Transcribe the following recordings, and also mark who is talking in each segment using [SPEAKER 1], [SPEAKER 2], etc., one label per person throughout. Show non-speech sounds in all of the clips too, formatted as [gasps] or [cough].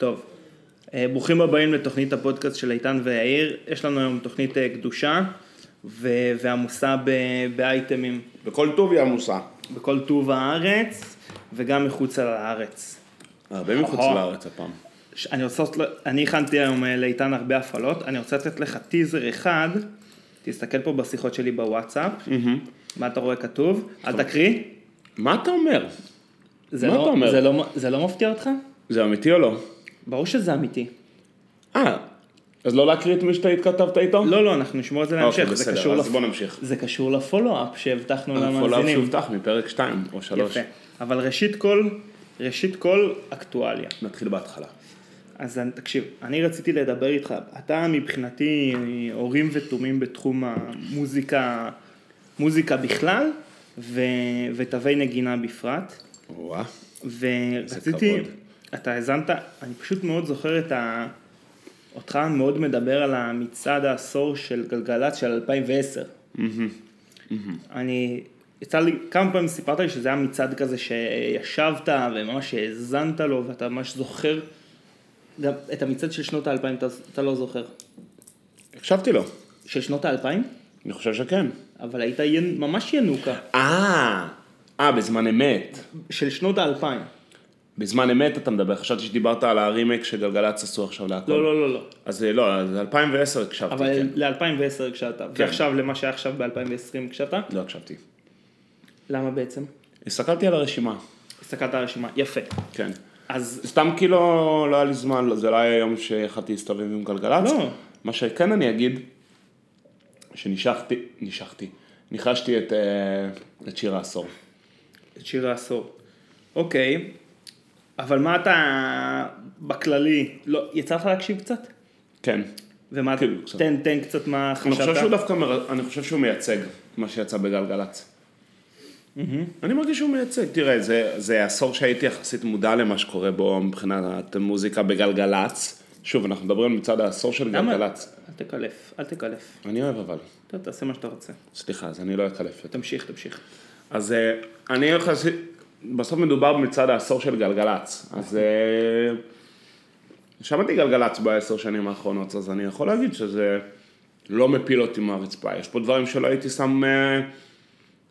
[SPEAKER 1] טוב, אה, ברוכים הבאים לתוכנית הפודקאסט של איתן ויאיר. יש לנו היום תוכנית אה, קדושה ו- ועמוסה ב- באייטמים
[SPEAKER 2] בכל טוב היא עמוסה.
[SPEAKER 1] בכל טוב הארץ וגם מחוץ לארץ.
[SPEAKER 2] הרבה מחוץ. לארץ הפעם.
[SPEAKER 1] אני, רוצה, אני הכנתי היום אה, לאיתן הרבה הפעלות, אני רוצה לתת לך טיזר אחד, תסתכל פה בשיחות שלי בוואטסאפ, מה אתה רואה כתוב, אל תקריא,
[SPEAKER 2] מה אתה אומר?
[SPEAKER 1] זה,
[SPEAKER 2] מה
[SPEAKER 1] לא,
[SPEAKER 2] אתה אומר?
[SPEAKER 1] זה, לא, זה לא מפתיע אותך?
[SPEAKER 2] זה אמיתי או לא?
[SPEAKER 1] ברור שזה אמיתי.
[SPEAKER 2] אה, אז לא להקריא את מי שאתה התכתבת איתו?
[SPEAKER 1] לא, לא, אנחנו נשמור את זה
[SPEAKER 2] אוקיי,
[SPEAKER 1] להמשך, זה
[SPEAKER 2] בסדר, אז
[SPEAKER 1] לפ...
[SPEAKER 2] בוא נמשיך.
[SPEAKER 1] זה קשור ל follow-up שהבטחנו
[SPEAKER 2] follow-up
[SPEAKER 1] למאזינים.
[SPEAKER 2] שהובטח מפרק 2 או 3.
[SPEAKER 1] יפה, אבל ראשית כל, ראשית כל, אקטואליה.
[SPEAKER 2] נתחיל בהתחלה.
[SPEAKER 1] אז תקשיב, אני רציתי לדבר איתך, אתה מבחינתי אורים ותומים בתחום המוזיקה, מוזיקה בכלל, ו... ותווי נגינה בפרט,
[SPEAKER 2] וואה.
[SPEAKER 1] ורציתי. אתה האזנת, אני פשוט מאוד זוכר את ה... אותך מאוד מדבר על המצעד העשור של גלגלצ של 2010. אני, יצא לי, כמה פעמים סיפרת לי שזה היה מצעד כזה שישבת וממש האזנת לו ואתה ממש זוכר גם את המצעד של שנות האלפיים אתה, אתה לא זוכר.
[SPEAKER 2] הקשבתי לו.
[SPEAKER 1] של שנות האלפיים?
[SPEAKER 2] אני חושב שכן.
[SPEAKER 1] אבל היית ממש ינוקה.
[SPEAKER 2] אה, אה, בזמן אמת.
[SPEAKER 1] של שנות האלפיים.
[SPEAKER 2] בזמן אמת אתה מדבר, חשבתי שדיברת על הרימק שגלגלצ עשו עכשיו להכל.
[SPEAKER 1] לא, לא, לא, לא.
[SPEAKER 2] אז אה, לא, אז 2010 הקשבתי,
[SPEAKER 1] אבל
[SPEAKER 2] כן.
[SPEAKER 1] ל-2010 הקשבת. ועכשיו למה שהיה עכשיו ב-2020 הקשבת?
[SPEAKER 2] לא הקשבתי.
[SPEAKER 1] למה בעצם?
[SPEAKER 2] הסתכלתי על הרשימה,
[SPEAKER 1] הסתכלת על הרשימה. יפה.
[SPEAKER 2] כן.
[SPEAKER 1] אז
[SPEAKER 2] סתם כי לא, לא היה לי זמן, זה לא היה יום שיכלתי להסתובב עם גלגלצ.
[SPEAKER 1] לא.
[SPEAKER 2] מה שכן אני אגיד, שנשכתי, נשכתי, ניחשתי את, אה, את שיר העשור.
[SPEAKER 1] את שיר העשור. אוקיי. אבל מה אתה בכללי, לא, יצא לך להקשיב קצת?
[SPEAKER 2] כן.
[SPEAKER 1] ומה,
[SPEAKER 2] קצת.
[SPEAKER 1] תן, תן קצת מה
[SPEAKER 2] אני חושב
[SPEAKER 1] חשבת.
[SPEAKER 2] שהוא דווקא, מר... אני חושב שהוא מייצג מה שיצא בגלגלצ. אני מרגיש שהוא מייצג, תראה, זה, זה עשור שהייתי יחסית מודע למה שקורה בו מבחינת מוזיקה בגלגלצ. שוב, אנחנו מדברים מצד העשור של? גלגלצ.
[SPEAKER 1] אל תקלף, אל תקלף.
[SPEAKER 2] אני אוהב אבל.
[SPEAKER 1] טוב, תעשה מה שאתה רוצה.
[SPEAKER 2] סליחה, אז אני לא אקלף יותר.
[SPEAKER 1] תמשיך, תמשיך.
[SPEAKER 2] אז אה, אני יחסית, בסוף מדובר במצעד העשור של גלגלצ, אז אה, שמעתי גלגלצ בעשר שנים האחרונות, אז אני יכול להגיד שזה לא מפיל אותי מהרצפה, יש פה דברים שלא הייתי שם, אה,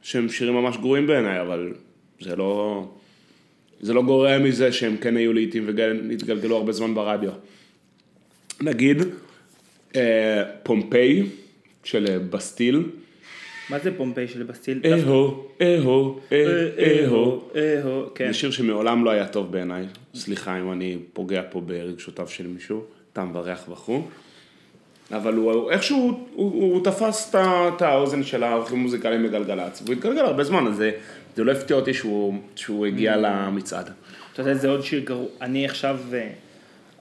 [SPEAKER 2] שהם שירים ממש גרועים בעיניי, אבל זה לא, זה לא גורע מזה שהם כן היו לעיתים והתגלגלו הרבה זמן ברדיו. נגיד, אה, פומפיי של בסטיל,
[SPEAKER 1] מה זה פומפיי של בסטיל?
[SPEAKER 2] אהו, אהו, אה, אהו.
[SPEAKER 1] אהו, כן.
[SPEAKER 2] זה שיר שמעולם לא היה טוב בעיניי, סליחה אם אני פוגע פה ברגשותיו של מישהו, טעם וריח וכו', אבל הוא איכשהו, הוא, תפס את האוזן של העורכים מוזיקליים בגלגלצ, והוא התגלגל הרבה זמן, אז זה, זה לא הפתיע אותי שהוא, הגיע למצעד.
[SPEAKER 1] אתה יודע, זה עוד שיר גרוע. אני עכשיו אה,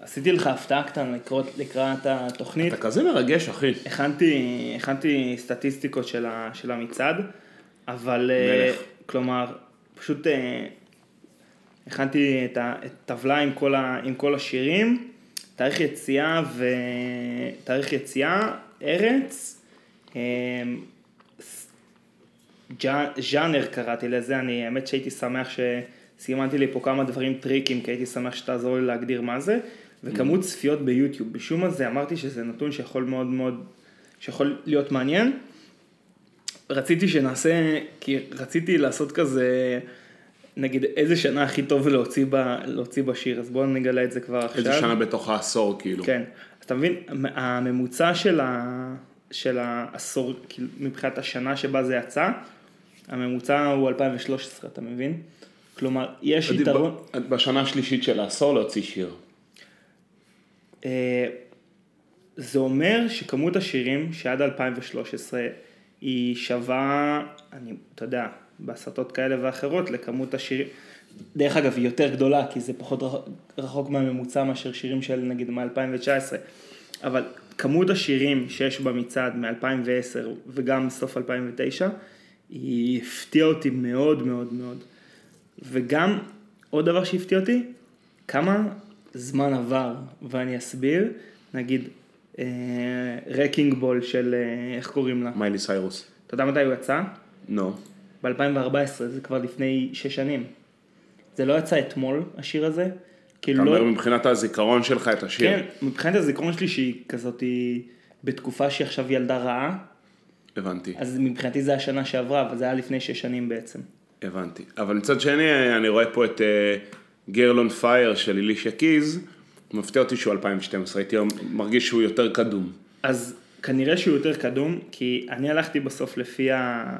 [SPEAKER 1] עשיתי לך הפתעה קטנה לקראת, לקראת התוכנית.
[SPEAKER 2] אתה כזה מרגש, אחי.
[SPEAKER 1] הכנתי, הכנתי סטטיסטיקות של, ה, של המצעד, אבל אה,
[SPEAKER 2] מלך.
[SPEAKER 1] כלומר, פשוט אה, הכנתי את הטבלה עם כל, ה, עם כל השירים, תאריך יציאה ו... תאריך יציאה, ארץ, אה, ז'אנר קראתי לזה, אני האמת שהייתי שמח שסימנתי לי פה כמה דברים טריקים, כי הייתי שמח שתעזור לי להגדיר מה זה, וכמות צפיות ביוטיוב, משום מה זה אמרתי שזה נתון שיכול מאוד מאוד, שיכול להיות מעניין. רציתי שנעשה, כי רציתי לעשות כזה, נגיד איזה שנה הכי טוב להוציא, ב, להוציא בשיר, אז בואו נגלה את זה כבר עכשיו.
[SPEAKER 2] איזה שנה בתוך העשור, כאילו.
[SPEAKER 1] כן, אז אתה מבין, הממוצע של, ה, של העשור, כאילו, מבחינת השנה שבה זה יצא, הממוצע הוא 2013, אתה מבין? כלומר, יש יתרון,
[SPEAKER 2] בשנה השלישית של העשור להוציא שיר.
[SPEAKER 1] אה, זה אומר שכמות השירים שעד 2013 היא שווה, אני, אתה יודע, בהסתות כאלה ואחרות לכמות השירים, דרך אגב היא יותר גדולה כי זה פחות רח- רחוק מהממוצע מאשר שירים של נגיד מ-2019, אבל כמות השירים שיש במצעד מ-2010 וגם סוף 2009 היא הפתיעה אותי מאוד מאוד מאוד. וגם עוד דבר שהפתיע אותי, כמה זמן עבר, ואני אסביר, נגיד רקינג בול של, אה, איך קוראים לה?
[SPEAKER 2] מיילי סיירוס.
[SPEAKER 1] אתה יודע מתי הוא יצא?
[SPEAKER 2] נו.
[SPEAKER 1] ב-2014, זה כבר לפני שש שנים. זה לא יצא אתמול, השיר הזה, כאילו
[SPEAKER 2] אתה
[SPEAKER 1] לא...
[SPEAKER 2] אומר מבחינת הזיכרון שלך את השיר.
[SPEAKER 1] כן, מבחינת הזיכרון שלי שהיא כזאת, היא בתקופה שהיא עכשיו ילדה רעה,
[SPEAKER 2] הבנתי,
[SPEAKER 1] אז מבחינתי זה השנה שעברה, אבל זה היה לפני שש שנים בעצם.
[SPEAKER 2] הבנתי. אבל מצד שני, אני רואה פה את Girl on Fire של אלישיה קיז, מפתיע אותי שהוא 2012, הייתי מרגיש שהוא יותר קדום.
[SPEAKER 1] אז כנראה שהוא יותר קדום, כי אני הלכתי בסוף לפי ה...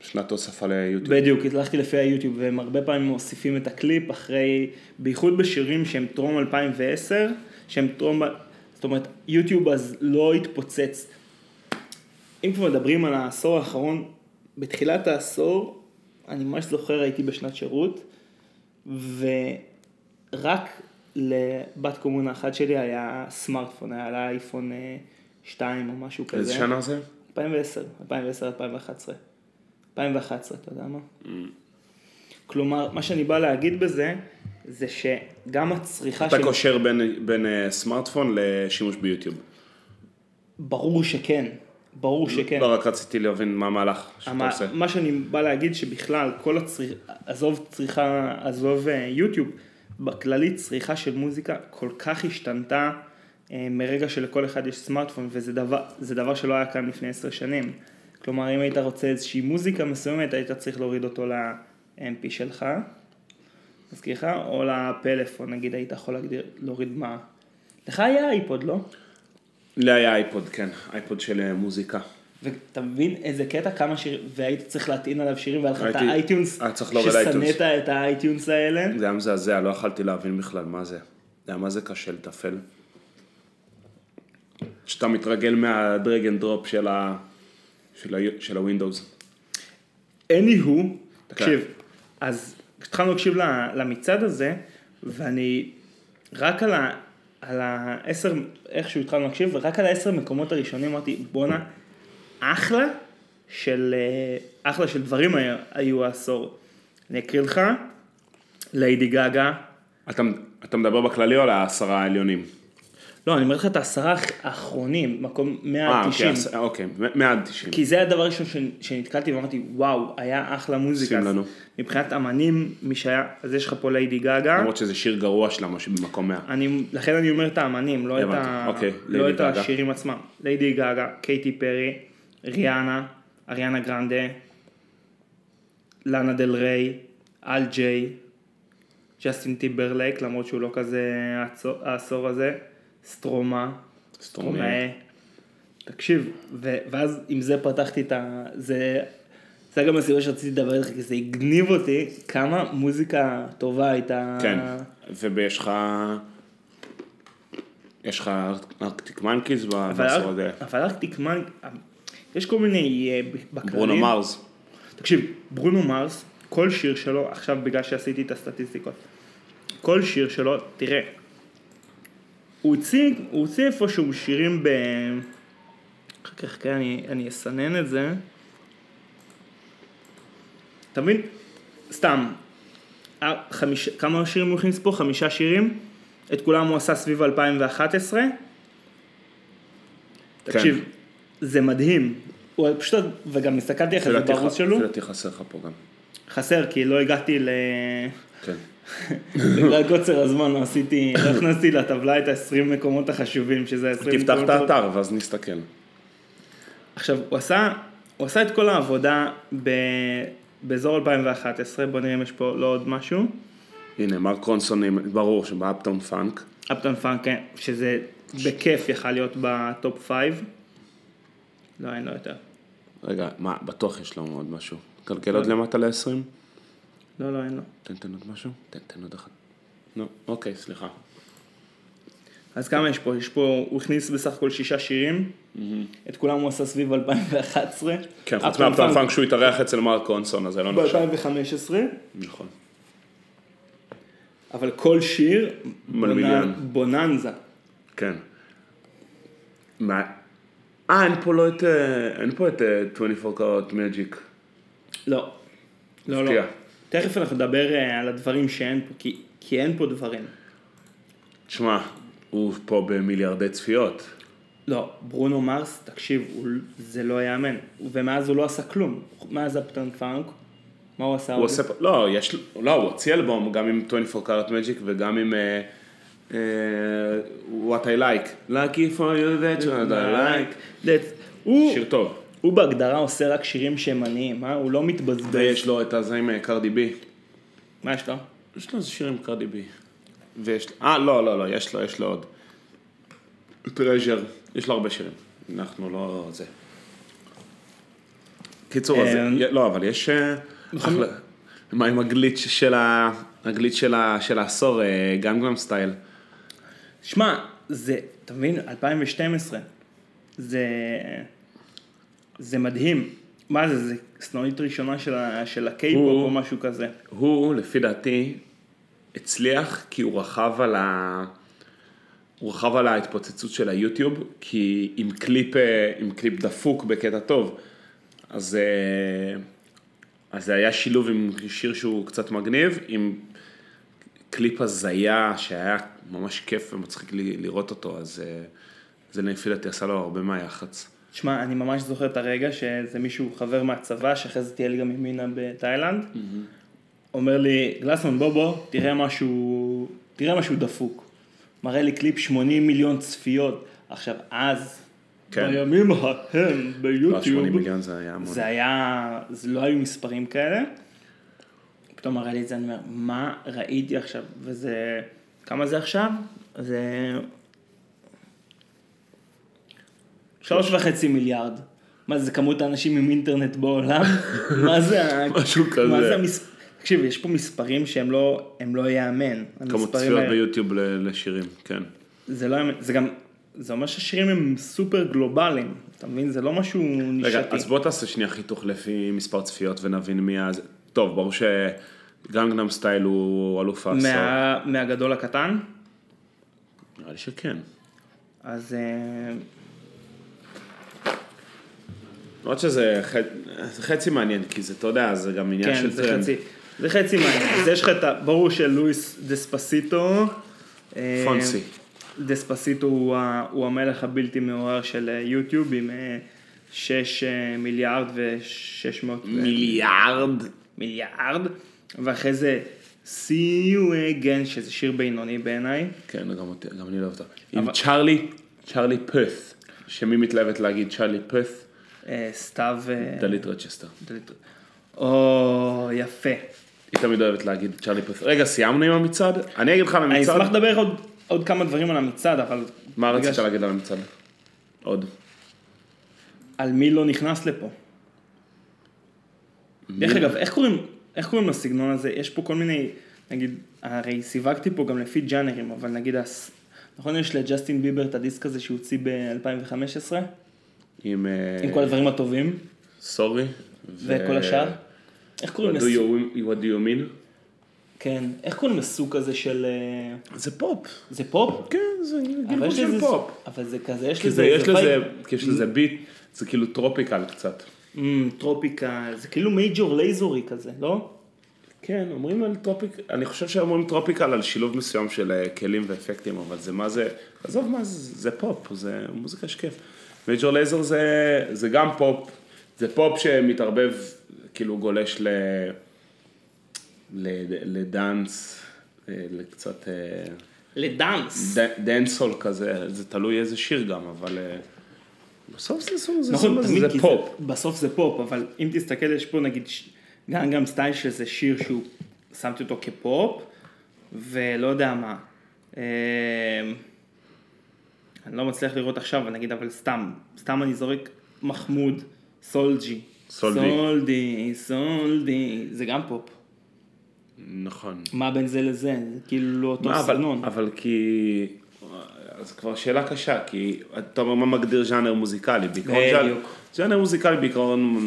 [SPEAKER 2] שנת הוספה ליוטיוב.
[SPEAKER 1] בדיוק, הלכתי לפי היוטיוב, והם הרבה פעמים מוסיפים את הקליפ אחרי, בייחוד בשירים שהם טרום 2010, שהם טרום, זאת אומרת, יוטיוב אז לא התפוצץ. אם כבר מדברים על העשור האחרון, בתחילת העשור, אני ממש זוכר, הייתי בשנת שירות, ורק לבת קומונה אחת שלי היה סמארטפון, היה לה אייפון אה, 2 או משהו כזה.
[SPEAKER 2] איזה שנה זה?
[SPEAKER 1] 2010, 2010, 2011. 2011, אתה יודע מה? כלומר, מה שאני בא להגיד בזה, זה שגם הצריכה
[SPEAKER 2] אתה
[SPEAKER 1] של...
[SPEAKER 2] קושר בין, בין אה, סמארטפון לשימוש ביוטיוב.
[SPEAKER 1] ברור שכן, ברור שכן.
[SPEAKER 2] לא רק רציתי להבין מה המהלך שאתה
[SPEAKER 1] מה,
[SPEAKER 2] עושה.
[SPEAKER 1] מה שאני בא להגיד שבכלל, כל הצריכה, עזוב צריכה, עזוב אה, יוטיוב, בכללית צריכה של מוזיקה כל כך השתנתה אה, מרגע שלכל אחד יש סמארטפון, וזה דבר, דבר שלא היה כאן לפני עשר שנים. כלומר, אם היית רוצה איזושהי מוזיקה מסוימת, היית צריך להוריד אותו ל-MP שלך, מזכיר לך, או לפלאפון, נגיד, היית יכול להגדיר, להוריד מה. לך היה אייפוד, לא?
[SPEAKER 2] לי היה אייפוד, כן, אייפוד של אה, מוזיקה.
[SPEAKER 1] ואתה מבין איזה קטע, כמה שירים, והיית צריך להטעין עליו שירים, והיה לך את האייטיונס,
[SPEAKER 2] אייטיונס.
[SPEAKER 1] ששנאת את האייטיונס האלה.
[SPEAKER 2] זה היה מזעזע, לא יכלתי להבין בכלל מה זה. זה היה מה זה קשה לתפעל. שאתה מתרגל מה drag and drop של ה... של, ה... של הווינדוס.
[SPEAKER 1] anywho, תקשיב,
[SPEAKER 2] כן.
[SPEAKER 1] אז התחלנו להקשיב למצעד הזה, ואני רק על ה... על העשר, איכשהו התחלנו להקשיב, ורק על העשר מקומות הראשונים אמרתי, בואנה, אחלה של, אה, אחלה של דברים היו, היו העשור. אני אקריא לך, ליידי גאגה,
[SPEAKER 2] אתה, אתה מדבר בכללי או על העשרה העליונים?
[SPEAKER 1] לא, אני אומר לך את העשרה האחרונים, מקום 100
[SPEAKER 2] אה, אוקיי,
[SPEAKER 1] 90.
[SPEAKER 2] אז- אוקיי, מ- מעד 90.
[SPEAKER 1] כי זה הדבר הראשון שנתקלתי ואמרתי, וואו, היה אחלה מוזיקה.
[SPEAKER 2] שים לנו.
[SPEAKER 1] מבחינת אמנים, מי שהיה, אז יש לך פה ליידי גאגה.
[SPEAKER 2] למרות שזה שיר גרוע שלה, משהו במקום 100.
[SPEAKER 1] אני, לכן אני אומר את האמנים, לא, את, ה...
[SPEAKER 2] אוקיי,
[SPEAKER 1] לא את. השירים עצמם. ליידי גאגה, קייטי פרי, ריאנה, אריאנה גרנדה, לאנה דל ריי, אלט ג'יי, ג'סטין טימברלייק, למרות שהוא לא כזה העשור הזה, סטרומה,
[SPEAKER 2] סטרומא.
[SPEAKER 1] תקשיב, ו- ואז עם זה פתחתי את ה... זה... זה גם הסיבה שרציתי לדבר איתך, כי זה הגניב אותי כמה מוזיקה טובה הייתה.
[SPEAKER 2] כן, ויש לך... יש לך ארקטיק מנקיז בעשור הזה.
[SPEAKER 1] אבל ארקטיק מן, יש כל מיני אה, בכללים.
[SPEAKER 2] ברונו מרס.
[SPEAKER 1] תקשיב, ברונו מרס, כל שיר שלו, עכשיו בגלל שעשיתי את הסטטיסטיקות, כל שיר שלו, תראה, הוא הוציא, הוא הוציא איפשהו שירים ב... אחר כך כן, אני, אני אסנן את זה. אתה מבין? סתם, חמיש, כמה שירים הוא הכניס פה? חמישה שירים? את כולם הוא עשה סביב 2011. תקשיב, זה מדהים. הוא פשוט, וגם הסתכלתי אחרי זה בערוץ שלו.
[SPEAKER 2] לפי דעתי חסר לך פה גם.
[SPEAKER 1] חסר, כי לא הגעתי ל...
[SPEAKER 2] כן.
[SPEAKER 1] בגלל קוצר הזמן לא עשיתי, לא הכנסתי לטבלה את ה-20 מקומות החשובים, שזה ה-20
[SPEAKER 2] תפתח
[SPEAKER 1] מקומות...
[SPEAKER 2] את האתר ואז נסתכל.
[SPEAKER 1] עכשיו, הוא עשה, הוא עשה את כל העבודה ב... באזור 2011, בוא נראה אם יש פה לא עוד משהו.
[SPEAKER 2] הנה, מרק רונסון, ברור שבאפטון פאנק.
[SPEAKER 1] Uptown Funk, כן, שזה בכיף יכל להיות ב top 5. לא, אין לו יותר.
[SPEAKER 2] רגע, מה, בטוח יש לנו עוד משהו. גלגל עוד למטה ל-20?
[SPEAKER 1] לא, לא, אין לו.
[SPEAKER 2] תן, תן עוד משהו? תן, תן עוד אחד. נו, אוקיי, סליחה.
[SPEAKER 1] אז כמה יש פה? יש פה, הוא הכניס בסך הכל שישה שירים, את כולם הוא עשה סביב 2011.
[SPEAKER 2] כן, חוץ מ Uptown Funk שהוא התארח אצל מרק רונסון, אז זה לא נחשב.
[SPEAKER 1] ב-2015,
[SPEAKER 2] נכון.
[SPEAKER 1] אבל כל שיר. בוננזה.
[SPEAKER 2] כן. מה? אה, אין פה לא את... אה, אין פה את אה, 24 קארט מג'יק.
[SPEAKER 1] לא. לא, לא. תכף אנחנו נדבר אה, על הדברים שאין פה, כי, כי אין פה דברים.
[SPEAKER 2] תשמע, הוא פה במיליארדי צפיות.
[SPEAKER 1] לא, ברונו מרס, תקשיב, הוא, זה לא ייאמן. ומאז הוא לא עשה כלום. מאז אפטון פאנק, מה הוא עשה?
[SPEAKER 2] הוא? עושה, לא, יש, לא, הוא הוציא אלבום גם עם 24 קארט מג'יק וגם עם אה, What I like. Lucky for you that you like.
[SPEAKER 1] That's- הוא-
[SPEAKER 2] שיר טוב.
[SPEAKER 1] הוא בהגדרה עושה רק שירים שהם עניים, אה? הוא לא מתבזבז.
[SPEAKER 2] ויש לו את הזה עם אה, קרדי בי.
[SPEAKER 1] מה יש לו?
[SPEAKER 2] יש לו איזה שיר עם קרדי בי. ויש, אה, לא, לא, לא, יש לו, יש לו עוד. Treasure, יש לו הרבה שירים. אנחנו לא זה. קיצור, אז,
[SPEAKER 1] אה,
[SPEAKER 2] לא, אבל יש... אה, אחלה. מה עם הגליץ' של ה... הגליץ' של ה- של העשור, גנגנם סטייל.
[SPEAKER 1] שמע, זה, אתה מבין, 2012, זה, זה מדהים. מה זה, זה סנונית ראשונה של, ה- של הקייפופ או משהו כזה.
[SPEAKER 2] הוא, לפי דעתי, הצליח כי הוא רכב על ה... הוא רכב על ההתפוצצות של היוטיוב, כי עם קליפ, אה, עם קליפ דפוק בקטע טוב, אז, אה, אז זה היה שילוב עם שיר שהוא קצת מגניב, עם קליפ הזיה שהיה ממש כיף ומצחיק לראות אותו, אז אה, זה לפי דעתי עשה לו הרבה מהיח"צ.
[SPEAKER 1] שמע, אני ממש זוכר את הרגע שזה מישהו חבר מהצבא, שאחרי זה טייל גם ימינה בתאילנד. אומר לי, גלסמן בוא בוא, תראה משהו, תראה משהו דפוק. מראה לי קליפ 80 מיליון צפיות. עכשיו, אז,
[SPEAKER 2] כן.
[SPEAKER 1] בימים ההם
[SPEAKER 2] לא,
[SPEAKER 1] ביוטיוב,
[SPEAKER 2] 80 מיליון זה היה המון.
[SPEAKER 1] זה היה, זה לא היו מספרים כאלה. פתאום מראה לי את זה, אני אומר, מה ראיתי עכשיו? וזה, כמה זה עכשיו? זה שלוש וחצי מיליארד. מה זה כמות האנשים עם אינטרנט בעולם? [laughs] מה זה, ה-
[SPEAKER 2] משהו כזה.
[SPEAKER 1] מה זה המס... תקשיב, יש פה מספרים שהם לא, הם לא ייאמן.
[SPEAKER 2] כמות צפיות. ביוטיוב לשירים, כן.
[SPEAKER 1] זה לא ייאמן, זה גם, זה אומר שהשירים הם סופר גלובליים, אתה מבין? זה לא משהו נישתי.
[SPEAKER 2] רגע, אז בוא תעשה שנייה חיתוך לפי מספר צפיות ונבין מי ה... טוב, ברור שגנגנם סטייל הוא אלוף העשור.
[SPEAKER 1] מה, מהגדול לקטן,
[SPEAKER 2] נראה לי שכן.
[SPEAKER 1] אז אה,
[SPEAKER 2] למרות שזה ח- זה חצי מעניין, כי זה, אתה יודע, זה גם עניין
[SPEAKER 1] כן,
[SPEAKER 2] של
[SPEAKER 1] זה
[SPEAKER 2] טרנד.
[SPEAKER 1] חצי, זה חצי מעניין. אז יש לך את ה... ברור של לואיס דספסיטו. אה,
[SPEAKER 2] פונסי.
[SPEAKER 1] דספסיטו הוא, ה- הוא המלך הבלתי מעורער של אה, יוטיוב עם 6 מיליארד ו-600
[SPEAKER 2] מיליארד.
[SPEAKER 1] מיליארד. ואחרי זה See you again, שזה שיר בינוני בעיניי.
[SPEAKER 2] כן, גם אותי- גם אני לא אוהב אותו. עם צ'ארלי, צ'ארלי פת', שמי מתלהבת להגיד צ'ארלי פת'?
[SPEAKER 1] אה, סתיו... אה,
[SPEAKER 2] דלית רצ'סטר.
[SPEAKER 1] דלית. או, יפה.
[SPEAKER 2] היא תמיד אוהבת להגיד צ'ארלי פת'. רגע, סיימנו עם המצעד? אני אגיד לך על
[SPEAKER 1] אני
[SPEAKER 2] המצעד.
[SPEAKER 1] אשמח לדבר עוד, עוד כמה דברים על המצעד, אבל...
[SPEAKER 2] מה רצית
[SPEAKER 1] ש-
[SPEAKER 2] להגיד על המצעד? עוד.
[SPEAKER 1] על מי לא נכנס לפה. דרך אגב, איך קוראים, איך קוראים לסגנון הזה? יש פה כל מיני, נגיד, הרי סיווגתי פה גם לפי ג'אנרים, אבל נגיד. נכון יש לג'סטין ביבר את הדיסק הזה שהוא הוציא ב-2015?
[SPEAKER 2] עם... אה,
[SPEAKER 1] עם כל הדברים הטובים,
[SPEAKER 2] סורי.
[SPEAKER 1] וכל השאר? איך קוראים לסוג?
[SPEAKER 2] you, what do you mean?
[SPEAKER 1] כן, איך קוראים לסוג כזה של... אה,
[SPEAKER 2] זה פופ.
[SPEAKER 1] זה פופ?
[SPEAKER 2] כן, זה גלגול של
[SPEAKER 1] לזה-
[SPEAKER 2] פופ.
[SPEAKER 1] אבל זה כזה, יש לזה...
[SPEAKER 2] זה. כי יש לזה ביט, זה כאילו tropical קצת.
[SPEAKER 1] אמ, טרופיקה, זה כאילו מייג'ור לייזורי כזה, לא?
[SPEAKER 2] כן, אומרים על tropic, אני חושב שאומרים tropical על שילוב מסוים של אה, כלים ואפקטים, אבל זה מה זה, עזוב מה זה, זה פופ, זה מוזיקה שכיף. Major Lazer זה, זה גם פופ, זה פופ שמתערבב, כאילו גולש ל... ל- לדאנס, אה, לקצת אה,
[SPEAKER 1] לדאנס.
[SPEAKER 2] ד- דנסהול כזה, זה תלוי איזה שיר גם, אבל אה, בסוף זה, זה, זה,
[SPEAKER 1] נכון,
[SPEAKER 2] זה,
[SPEAKER 1] תמיד,
[SPEAKER 2] זה פופ.
[SPEAKER 1] זה, בסוף זה פופ, אבל אם תסתכל, יש פה נגיד גנגנם סטייל שזה שיר שהוא, שמתי אותו כפופ, ולא יודע מה. אני לא מצליח לראות עכשיו, אבל נגיד, אבל סתם, סתם אני זורק מחמוד, סולג'י.
[SPEAKER 2] Soldi.
[SPEAKER 1] Soldi, Soldi, זה גם פופ.
[SPEAKER 2] נכון.
[SPEAKER 1] מה בין זה לזה? זה כאילו לא אותו
[SPEAKER 2] מה, אבל,
[SPEAKER 1] סגנון.
[SPEAKER 2] אבל כי... אז כבר שאלה קשה, כי אתה אומר מה מגדיר ז'אנר מוזיקלי? ז'אנר-
[SPEAKER 1] בדיוק.
[SPEAKER 2] ז'אנר מוזיקלי בעיקרון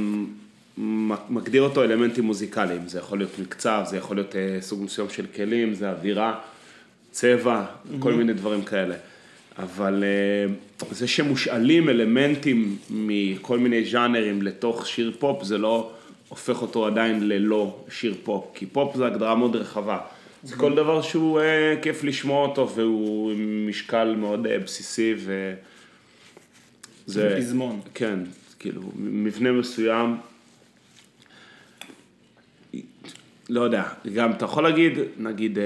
[SPEAKER 2] מגדיר אותו אלמנטים מוזיקליים, זה יכול להיות מקצב, זה יכול להיות אה, סוג מסוים של כלים, זה אווירה, צבע, כל מיני דברים כאלה. אבל אה, זה שמושאלים אלמנטים מכל מיני ז'אנרים לתוך שיר פופ, זה לא הופך אותו עדיין ללא שיר פופ, כי פופ זה הגדרה מאוד רחבה. זה כל דבר שהוא אה, כיף לשמוע אותו והוא עם משקל מאוד אה, בסיסי ו...
[SPEAKER 1] זה פזמון.
[SPEAKER 2] כן, כאילו, מבנה מסוים. לא יודע, גם אתה יכול להגיד, נגיד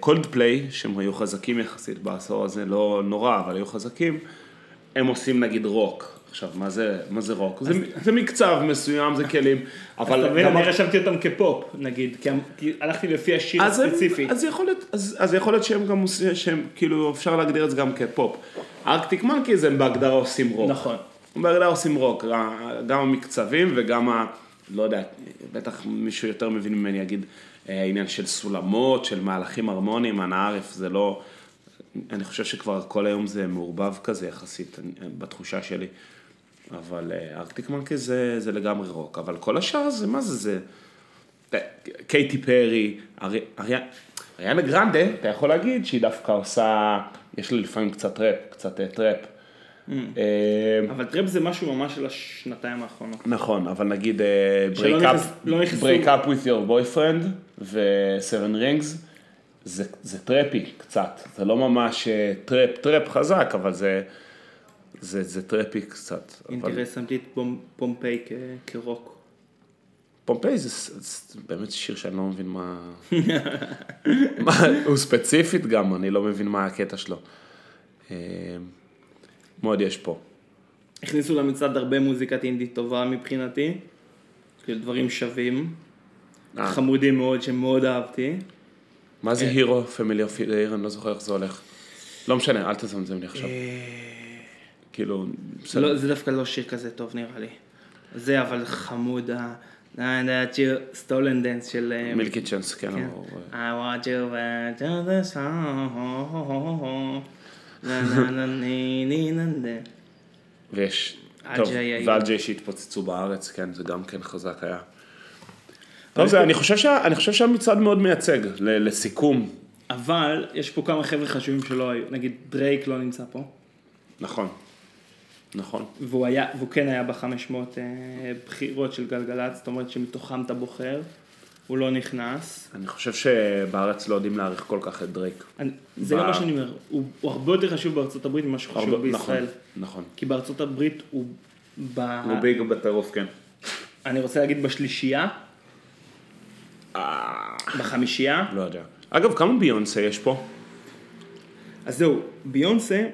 [SPEAKER 2] קולדפליי, שהם היו חזקים יחסית בעשור הזה, לא נורא, אבל היו חזקים, הם עושים נגיד רוק. עכשיו, מה זה, מה זה רוק? זה, זה מקצב מסוים, זה כלים, אבל...
[SPEAKER 1] אתה מבין,
[SPEAKER 2] גם
[SPEAKER 1] אני רשמתי אותם כפופ, נגיד, כי המ- כי הלכתי לפי השיר
[SPEAKER 2] אז, הם,
[SPEAKER 1] הספציפי.
[SPEAKER 2] אז אז, אז יכול להיות שהם גם, עושים- שהם, כאילו, אפשר להגדיר את זה גם כפופ. ארקטיק מנקיז הם בהגדרה עושים רוק.
[SPEAKER 1] נכון.
[SPEAKER 2] בהגדרה עושים רוק, גם המקצבים וגם ה... לא יודע, בטח מישהו יותר מבין ממני יגיד, אה, העניין של סולמות, של מהלכים הרמוניים, אנא עארף, זה לא... אני חושב שכבר כל היום זה מעורבב כזה יחסית, בתחושה שלי. אבל אה, ארקטיק מנקיז זה, זה לגמרי רוק, אבל כל השאר זה, מה זה, זה... אה, קייטי פרי, ארי- אריה- אריאנה גרנדה, אתה יכול להגיד שהיא דווקא עושה, יש לה לפעמים קצת ראפ, קצת טראפ. אה,
[SPEAKER 1] אבל טראפ זה משהו ממש של השנתיים האחרונות.
[SPEAKER 2] נכון, אבל נגיד
[SPEAKER 1] נכנס-
[SPEAKER 2] ל-break up with your boyfriend ו-seven rings, זה, טראפי קצת, זה לא ממש אה, טראפ, טראפ חזק, אבל זה, זה, זה טראפי קצת.
[SPEAKER 1] אם
[SPEAKER 2] אבל
[SPEAKER 1] תראה, שמתי את פומ- פומפיי כ- כרוק.
[SPEAKER 2] פומפיי זה, זה באמת שיר שאני לא מבין מה... [laughs] מה הוא ספציפית גם, אני לא מבין מה הקטע שלו. אה, מה עוד יש פה?
[SPEAKER 1] הכניסו למצעד הרבה מוזיקת אינדי טובה מבחינתי. כאילו דברים שווים.
[SPEAKER 2] אה.
[SPEAKER 1] חמודים מאוד שמאוד אהבתי.
[SPEAKER 2] מה זה Hero, Family of the Year, אני לא זוכר איך זה הולך. לא משנה, אל תזמזם לי עכשיו. כאילו, בסדר.
[SPEAKER 1] לא, זה דווקא לא שיר כזה טוב נראה לי. זה אבל חמוד, ה... Stolen Dance של... אה,
[SPEAKER 2] Milky Chance, כן.
[SPEAKER 1] כן. I want you back to the song.
[SPEAKER 2] ויש, טוב,
[SPEAKER 1] היו.
[SPEAKER 2] ו-AJR שהתפוצצו בארץ, כן, זה גם כן חזק היה. טוב, זה, אני חושב שה- אני חושב שהמצעד מאוד מייצג, לסיכום.
[SPEAKER 1] אבל יש פה כמה חבר'ה חשובים שלא היו, נגיד דרייק לא נמצא פה,
[SPEAKER 2] נכון. נכון.
[SPEAKER 1] והוא היה, והוא כן היה ב-500 בחירות של גלגלצ, זאת אומרת שמתוכם אתה בוחר, הוא לא נכנס.
[SPEAKER 2] אני חושב שבארץ לא יודעים להעריך כל כך את דרייק.
[SPEAKER 1] אני, זה
[SPEAKER 2] ב-
[SPEAKER 1] לא מה שאני אומר, הוא, הוא הרבה יותר חשוב בארצות הברית ממה שהוא חשוב
[SPEAKER 2] הרבה-
[SPEAKER 1] בישראל.
[SPEAKER 2] נכון, נכון.
[SPEAKER 1] כי בארצות הברית הוא, ב...
[SPEAKER 2] הוא ביג בטירוף, כן.
[SPEAKER 1] אני רוצה להגיד בשלישייה, בחמישייה,
[SPEAKER 2] לא יודע. אגב, כמה ביונסה יש פה?
[SPEAKER 1] אז זהו, ביונסה,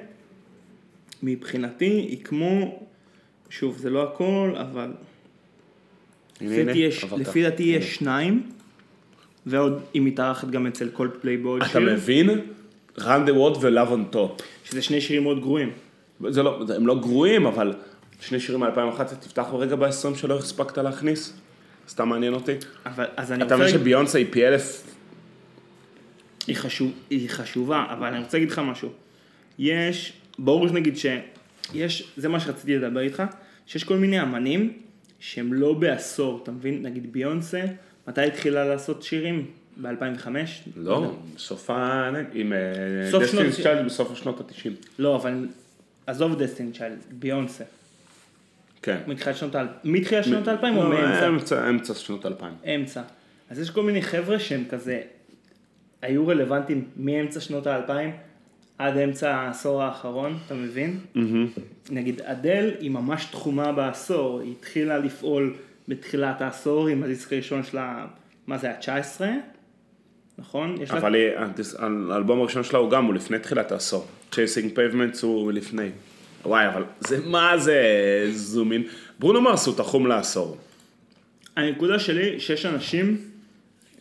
[SPEAKER 1] מבחינתי היא כמו, שוב זה לא הכל, אבל לפי דעתי יש- שניים, ועוד היא מתארחת גם אצל קולד פליי בעוד
[SPEAKER 2] אתה מבין? run the world ו-love on top.
[SPEAKER 1] שזה שני שירים מאוד גרועים.
[SPEAKER 2] זה לא, הם לא גרועים, אבל שני שירים מ-2011, תפתח רגע ב-20 שלא הספקת להכניס. סתם מעניין אותי.
[SPEAKER 1] אבל, אז אני
[SPEAKER 2] אתה
[SPEAKER 1] רוצה
[SPEAKER 2] מבין
[SPEAKER 1] להגיד,
[SPEAKER 2] שביונסה היא פי אלף?
[SPEAKER 1] היא, חשוב, היא חשובה, אבל אני רוצה להגיד לך משהו. יש, ברור נגיד שיש, זה מה שרציתי לדבר איתך, שיש כל מיני אמנים שהם לא בעשור, אתה מבין? נגיד ביונסה, מתי התחילה לעשות שירים? ב-2005?
[SPEAKER 2] לא, בסוף ה... עם Destiny's
[SPEAKER 1] שנות-
[SPEAKER 2] Child בסוף השנות ה-90.
[SPEAKER 1] לא, אבל עזוב Destiny's Child, ביונסה.
[SPEAKER 2] כן.
[SPEAKER 1] מתחילת שנות האלפיים, מתחילת שנות האלפיים או
[SPEAKER 2] לא,
[SPEAKER 1] מאמצע?
[SPEAKER 2] אמצע, אמצע שנות האלפיים.
[SPEAKER 1] אמצע. אז יש כל מיני חבר'ה שהם כזה, היו רלוונטיים מאמצע שנות האלפיים עד אמצע העשור האחרון, אתה מבין? נגיד אדל היא ממש תחומה בעשור, היא התחילה לפעול בתחילת העשור עם הדיסק הראשון שלה, מה זה, ה-19? נכון? יש לה-
[SPEAKER 2] אבל הדיס- האלבום הראשון שלה הוא גם, הוא לפני תחילת העשור. Chasing Pavements הוא לפני. וואי, אבל זה מה זה זומין. ברונו מרס הוא תחום לעשור.
[SPEAKER 1] הנקודה שלי, שיש אנשים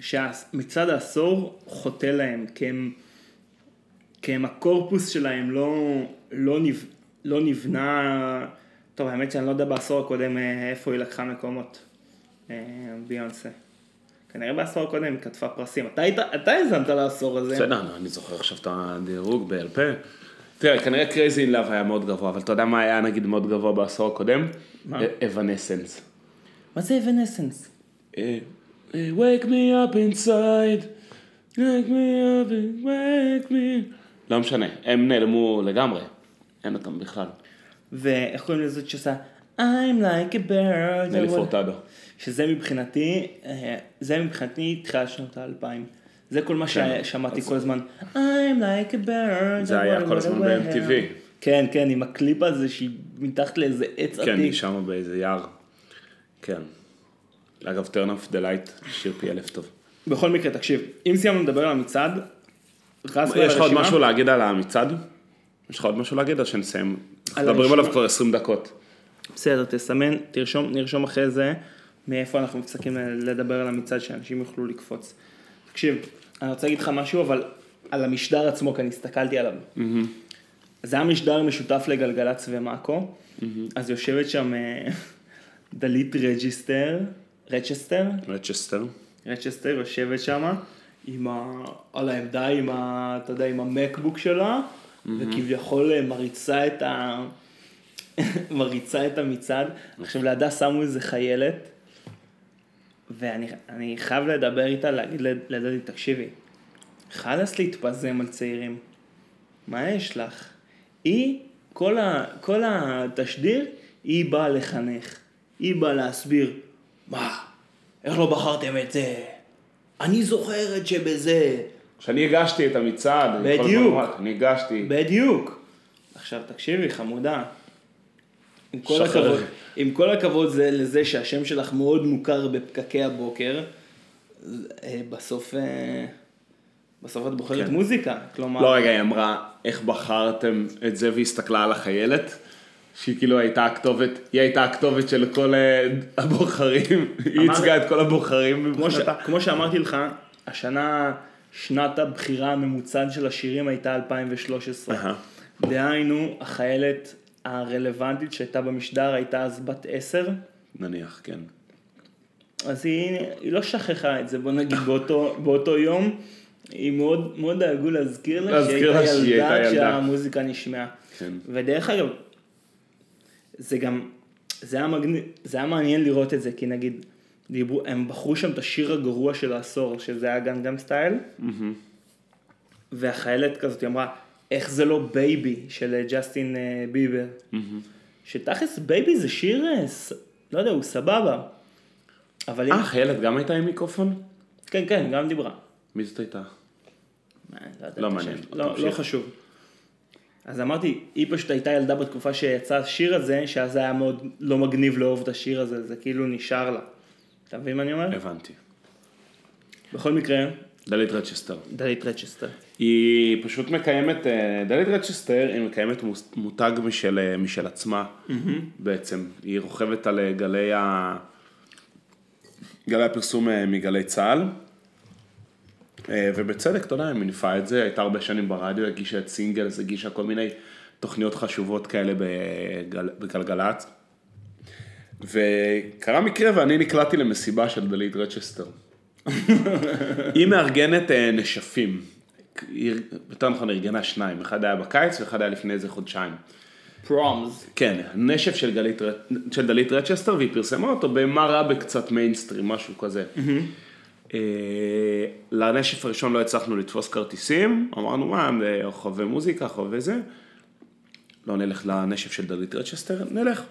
[SPEAKER 1] שמצד העשור חוטא להם, כי הם, כי הם הקורפוס שלהם לא, לא, נב, לא נבנה, טוב האמת שאני לא יודע בעשור הקודם אה, איפה היא לקחה מקומות, אה, ביונסה. כנראה בעשור הקודם היא כתבה פרסים, אתה, היית- אתה האזנת לעשור הזה.
[SPEAKER 2] בסדר, נו, אני זוכר עכשיו את הדירוג בעל פה. תראה, כנראה Crazy in Love היה מאוד גבוה, אבל אתה יודע מה היה נגיד מאוד גבוה בעשור הקודם?
[SPEAKER 1] מה?
[SPEAKER 2] Evanescence.
[SPEAKER 1] מה זה Evanescence?
[SPEAKER 2] אה, wake me up inside, wake me up, wake me. לא משנה, הם נעלמו לגמרי, אין אותם בכלל.
[SPEAKER 1] ואיך קוראים לזאת שעושה I'm like a bird.
[SPEAKER 2] נלי
[SPEAKER 1] I will-"
[SPEAKER 2] פורטדו.
[SPEAKER 1] שזה מבחינתי, אה, זה מבחינתי תחילת שנות האלפיים. זה כל מה
[SPEAKER 2] כן,
[SPEAKER 1] ששמעתי כל הזמן. I'm like a bird.
[SPEAKER 2] זה היה כל הזמן. ב-MTV.
[SPEAKER 1] כן, כן, עם הקליפ הזה שהיא מתחת לאיזה עץ
[SPEAKER 2] כן,
[SPEAKER 1] עתיק.
[SPEAKER 2] היא שמה באיזה יער. כן. אגב, turn off the light, שיר פי אלף טוב.
[SPEAKER 1] בכל מקרה, תקשיב, אם סיימנו לדבר על המצעד,
[SPEAKER 2] יש לך עוד משהו להגיד על המצעד? יש לך עוד משהו להגיד או שנסיים? אנחנו מדברים עליו? כבר 20 דקות.
[SPEAKER 1] בסדר, תסמן, תרשום, נרשום אחרי זה מאיפה אנחנו מפסיקים לדבר על המצעד שאנשים יוכלו לקפוץ. תקשיב, אני רוצה להגיד לך משהו, אבל על המשדר עצמו, כי אני הסתכלתי עליו. זה היה משדר משותף לגלגלצ ו mako, אז יושבת שם אה, דלית רג'יסטר, רצ'סטר,
[SPEAKER 2] רצ'סטר.
[SPEAKER 1] רצ'סטר יושבת שם, עם ה... על העמדה עם ה... אתה יודע, עם ה MacBook שלה, וכביכול אה, מריצה את ה... [laughs] מריצה את המצעד. עכשיו לידה שמו איזה חיילת, ואני אני חייב לדבר איתה, להגיד לד- לדדי, תקשיבי, חלאס להתפזם על צעירים. מה יש לך? היא, כל, ה, כל התשדיר, היא באה לחנך. היא באה להסביר, מה, איך לא בחרתם את זה? אני זוכרת שבזה.
[SPEAKER 2] כשאני הגשתי את המצעד,
[SPEAKER 1] בדיוק.
[SPEAKER 2] אני הגשתי.
[SPEAKER 1] בדיוק. עכשיו תקשיבי, חמודה. עם כל. הכבוד, עם כל הכבוד זה לזה שהשם שלך מאוד מוכר בפקקי הבוקר, אה, בסוף, אה, בסוף את בוחרת
[SPEAKER 2] כן.
[SPEAKER 1] מוזיקה. כלומר,
[SPEAKER 2] לא, רגע, היא אמרה, איך בחרתם את זה והסתכלה על החיילת? שהיא כאילו הייתה הכתובת, היא הייתה הכתובת של כל אה, הבוחרים, [laughs] היא ייצגה את כל הבוחרים
[SPEAKER 1] כמו, ש...
[SPEAKER 2] מבחינתה.
[SPEAKER 1] כמו שאמרתי לך, השנה, שנת הבחירה הממוצעת של השירים הייתה 2013.
[SPEAKER 2] אהה.
[SPEAKER 1] דהיינו, החיילת הרלוונטית שהייתה במשדר הייתה אז בת 10,
[SPEAKER 2] נניח, כן.
[SPEAKER 1] אז היא, היא לא שכחה את זה, בוא נגיד, באותו, באותו יום. היא מאוד, מאוד דאגו להזכיר לה שהיא הייתה ילדה. כשהמוזיקה נשמעה.
[SPEAKER 2] כן.
[SPEAKER 1] ודרך אגב, זה גם, זה היה, מגניב, זה היה מעניין לראות את זה, כי נגיד, דיברו, הם בחרו שם את השיר הגרוע של העשור, שזה היה Gangnam Style, והחיילת כזאת היא אמרה, איך זה לא Baby של אה, ג'סטין אה, ביבר. שתכלס Baby זה שיר, אה, ס- לא יודע, הוא סבבה. אבל
[SPEAKER 2] אה,
[SPEAKER 1] אם...
[SPEAKER 2] החיילת גם הייתה עם מיקרופון?
[SPEAKER 1] כן, כן, גם דיברה.
[SPEAKER 2] מי זאת הייתה?
[SPEAKER 1] לא,
[SPEAKER 2] לא מעניין.
[SPEAKER 1] לא. לא חשוב. אז אמרתי, היא פשוט הייתה ילדה בתקופה שיצא השיר הזה, שאז היה מאוד לא מגניב לאהוב את השיר הזה, זה כאילו נשאר לה. אתה מבין מה אני אומר?
[SPEAKER 2] הבנתי.
[SPEAKER 1] בכל מקרה,
[SPEAKER 2] דלית רצ'סטר.
[SPEAKER 1] דלית רצ'סטר.
[SPEAKER 2] היא פשוט מקיימת, אה, דלית רצ'סטר היא מקיימת מותג משל, אה, משל עצמה בעצם. היא רוכבת על אה, גלי, ה... גלי הפרסום מגלי צה"ל. אה, ובצדק, אתה יודע, היא מניפה את זה, הייתה הרבה שנים ברדיו, הגישה את Singles, הגישה כל מיני תוכניות חשובות כאלה בגל... בגלגלצ. וקרה מקרה ואני נקלעתי למסיבה של דלית רצ'סטר. [laughs] היא מארגנת אה, נשפים. יותר נכון ארגנה שניים, אחד היה בקיץ ואחד היה לפני איזה חודשיים.
[SPEAKER 1] Proms.
[SPEAKER 2] כן, נשף של, גלית, של דלית רצ'סטר והיא פרסמה אותו במה רע בקצת מיינסטרים, משהו כזה. אה, לנשף הראשון לא הצלחנו לתפוס כרטיסים, אמרנו מה, אה, חובבי מוזיקה, חובבי זה. לא נלך לנשף של דלית רצ'סטר, נלך.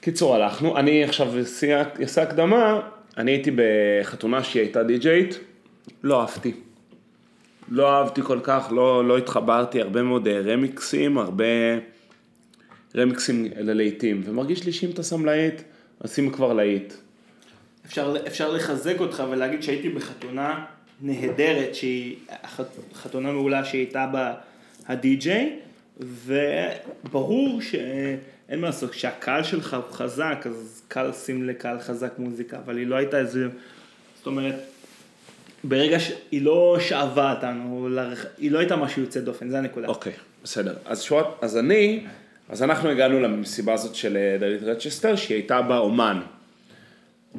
[SPEAKER 2] קיצור הלכנו, אני עכשיו אעשה- הקדמה, אני הייתי בחתונה שהיא הייתה די-ג'יית, לא אהבתי. לא אהבתי כל כך, לא, לא התחברתי, הרבה מאוד אה, רמיקסים, הרבה רמיקסים ללהיטים, ומרגיש לי שאם אתה שם להיט, אז שים כבר להיט.
[SPEAKER 1] אפשר, אפשר לחזק אותך ולהגיד שהייתי בחתונה נהדרת, שהיא חתונה מעולה שהיא הייתה בה הדי-ג'יי, וברור שאין מה לעשות, כשהקהל שלך הוא חזק, אז קל לשים לקהל חזק מוזיקה, אבל היא לא הייתה איזה, זאת אומרת, ברגע שהיא לא שאבה אותנו, היא לא הייתה משהו יוצא דופן, זה הנקודה.
[SPEAKER 2] אוקיי, בסדר. אז שוט, אז אני, אז אנחנו הגענו למסיבה הזאת של אה, דלית רצ'סטר, שהיא הייתה באומן.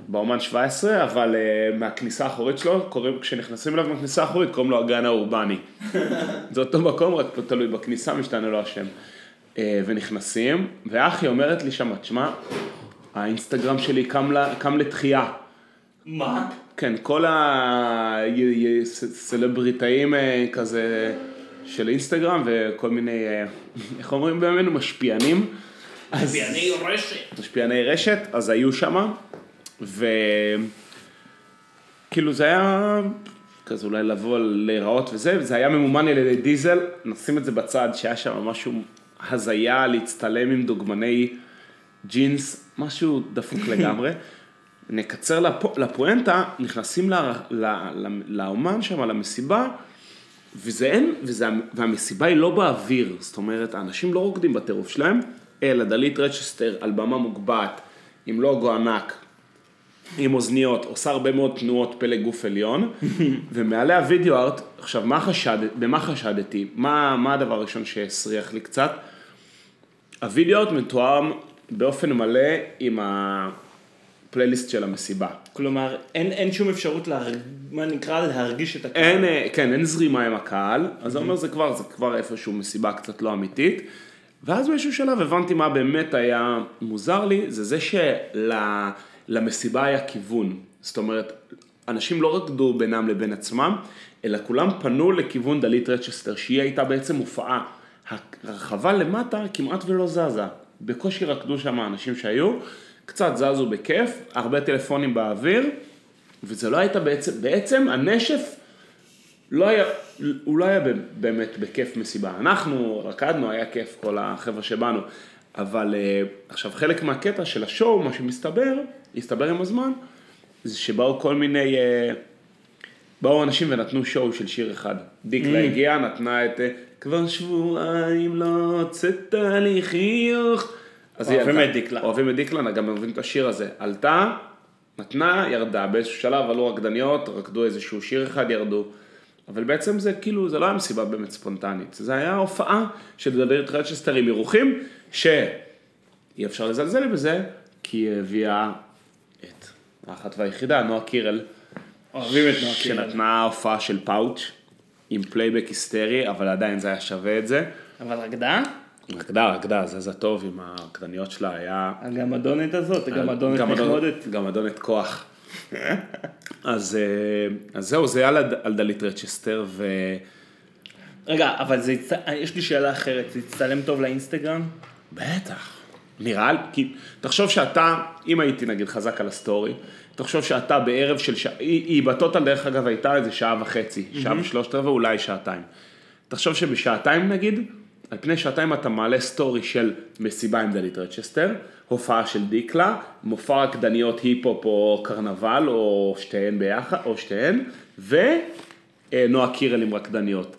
[SPEAKER 2] באומן 17, אבל uh, מהכניסה האחורית שלו, קוראים, כשנכנסים אליו מהכניסה האחורית, קוראים לו הגן האורבני. [laughs] זה אותו מקום, רק פה תלוי בכניסה, משתנה לו השם. Uh, ונכנסים, ואחי אומרת לי שמה, תשמע, האינסטגרם שלי קם, לה, קם לתחייה.
[SPEAKER 1] מה?
[SPEAKER 2] כן, כל הסלבריטאים אה, כזה של אינסטגרם וכל מיני, אה, [laughs] איך אומרים בימינו, משפיענים.
[SPEAKER 1] ביאני רשת.
[SPEAKER 2] משפיעני רשת, אז היו שם, וכאילו זה היה כזה אולי לבוא להיראות וזה, וזה היה ממומן על ידי דיזל, נשים את זה בצד, שהיה שם משהו הזיה להצטלם עם דוגמני ג'ינס, משהו דפוק [laughs] לגמרי. נקצר לפ... לפואנטה, נכנסים ל... ל... ל... לאומן שם, למסיבה, וזה אין, וזה... והמסיבה היא לא באוויר, זאת אומרת, האנשים לא רוקדים בטירוף שלהם, אלא דלית רצ'סטר על במה מוגבעת, עם לוגו ענק, עם אוזניות, עושה הרבה מאוד תנועות פלא גוף עליון, [laughs] ומעליה וידאו ארט, עכשיו, מה חשד, במה חשדתי? מה, מה הדבר הראשון שהסריח לי קצת? הוידאו ארט מתואם באופן מלא עם הפלייליסט של המסיבה.
[SPEAKER 1] כלומר, אין, אין שום אפשרות, להרג... מה נקרא, להרגיש את הקהל.
[SPEAKER 2] אין, אה, כן, אין זרימה עם הקהל, אז זה אומר זה כבר, זה כבר איפשהו מסיבה קצת לא אמיתית. ואז באיזשהו שלב הבנתי מה באמת היה מוזר לי, זה זה שלמסיבה היה כיוון. זאת אומרת, אנשים לא רקדו בינם לבין עצמם, אלא כולם פנו לכיוון דלית רצ'סטר, שהיא הייתה בעצם הופעה. הרחבה למטה כמעט ולא זזה. בקושי רקדו שם האנשים שהיו, קצת זזו בכיף, הרבה טלפונים באוויר, וזה לא הייתה בעצם, בעצם הנשף לא היה, הוא לא היה באמת בכיף מסיבה. אנחנו רקדנו, היה כיף כל החבר'ה שבאנו, אבל אה, עכשיו חלק מהקטע של השואו, מה שמסתבר, הסתבר עם הזמן, זה שבאו כל מיני, אה, באו אנשים ונתנו שואו של שיר אחד. דיקלה mm. הגיעה, נתנה את אה, כבר שבועיים לא הוצאת לי חיוך.
[SPEAKER 1] אוהבים את דיקלה.
[SPEAKER 2] אוהבים את דיקלה, גם אוהבים את השיר הזה. עלתה, נתנה, ירדה. באיזשהו שלב עלו רקדניות, רקדו איזשהו שיר אחד, ירדו. אבל בעצם זה כאילו, זה לא היה מסיבה באמת ספונטנית. זה היה הופעה של דלית רצ'סטר עם אירוחים, שאי אפשר לזלזל בזה, כי היא הביאה את האחת והיחידה, נועה קירל.
[SPEAKER 1] אוהבים את נועה קירל.
[SPEAKER 2] שנתנה הופעה של פאוץ'. עם פלייבק היסטרי, אבל עדיין זה היה שווה את זה.
[SPEAKER 1] אבל רקדה?
[SPEAKER 2] רקדה, רקדה, זה זה טוב עם הרקדניות שלה, היה...
[SPEAKER 1] הגמדונת הזאת, הגמדונת נחמדת.
[SPEAKER 2] גמדונת כוח. [laughs] אז, אה, אז זהו, זה היה על דלית רצ'סטר, ו...
[SPEAKER 1] רגע, אבל זה, יש לי שאלה אחרת, זה יצטלם טוב לאינסטגרם?
[SPEAKER 2] בטח. נראה כי תחשוב שאתה, אם הייתי נגיד חזק על הסטורי, תחשוב שאתה בערב של שעה, היא, היא ב total דרך אגב הייתה איזה שעה וחצי, mm-hmm. שעה ושלושת רבעי, אולי שעתיים. תחשוב שבשעתיים נגיד, על פני שעתיים אתה מעלה סטורי של מסיבה עם דלית רצ'סטר, הופעה של דיקלה, מופע רקדניות היפ-הופ או קרנבל או שתיהן ביחד, או שתיהן, ונועה קירל עם רקדניות.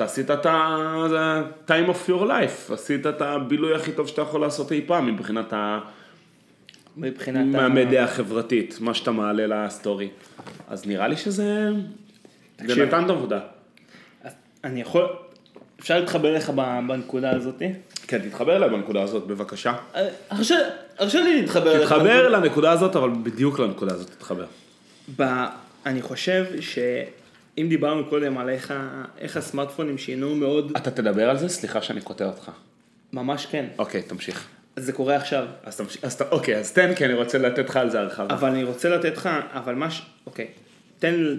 [SPEAKER 2] אתה עשית את ה-time of your life, עשית את הבילוי הכי טוב שאתה יכול לעשות אי פעם מבחינת ה... מבחינת ה... מהמדיה החברתית, מה שאתה מעלה לסטורי. אז נראה לי שזה... תקשיב. זה נתן את עבודה.
[SPEAKER 1] אני יכול... אפשר להתחבר אליך בנקודה הזאת?
[SPEAKER 2] כן, תתחבר אליי בנקודה הזאת, בבקשה.
[SPEAKER 1] אה, הרשה לי להתחבר
[SPEAKER 2] אליך. תתחבר לנקודה הזאת, אבל בדיוק לנקודה הזאת תתחבר.
[SPEAKER 1] אני חושב שאם דיברנו קודם על איך, איך הסמארטפונים שינו מאוד...
[SPEAKER 2] אתה תדבר על זה? סליחה שאני קוטע אותך.
[SPEAKER 1] ממש כן.
[SPEAKER 2] אוקיי, תמשיך.
[SPEAKER 1] אז זה קורה עכשיו.
[SPEAKER 2] אז תמשיך, אז אוקיי, אז תן, כי אני רוצה לתת לך על זה הרחבה.
[SPEAKER 1] אבל אני רוצה לתת לך, אבל מה ש... אוקיי, תן...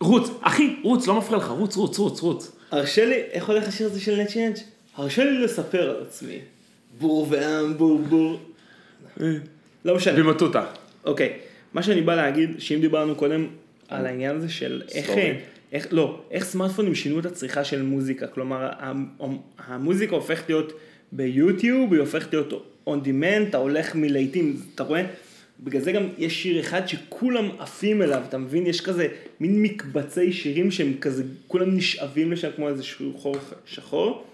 [SPEAKER 2] רוץ, אחי, רוץ, לא מפריע לך, רוץ, רוץ, רוץ, רוץ.
[SPEAKER 1] הרשה לי, איך הולך השיר הזה של נצ'יינג'? הרשה לי לספר על עצמי. בור ועם, בור בור. לא משנה.
[SPEAKER 2] במטותא.
[SPEAKER 1] אוקיי, מה שאני בא להגיד, שאם דיברנו קודם על העניין הזה של איך... איך, לא, איך סמארטפונים שינו את הצריכה של מוזיקה, כלומר המוזיקה הופכת להיות ביוטיוב, היא הופכת להיות on demand, אתה הולך מלהיטים, אתה רואה? בגלל זה גם יש שיר אחד שכולם עפים אליו, אתה מבין? יש כזה מין מקבצי שירים שהם כזה, כולם נשאבים לשם כמו איזה חור שחור.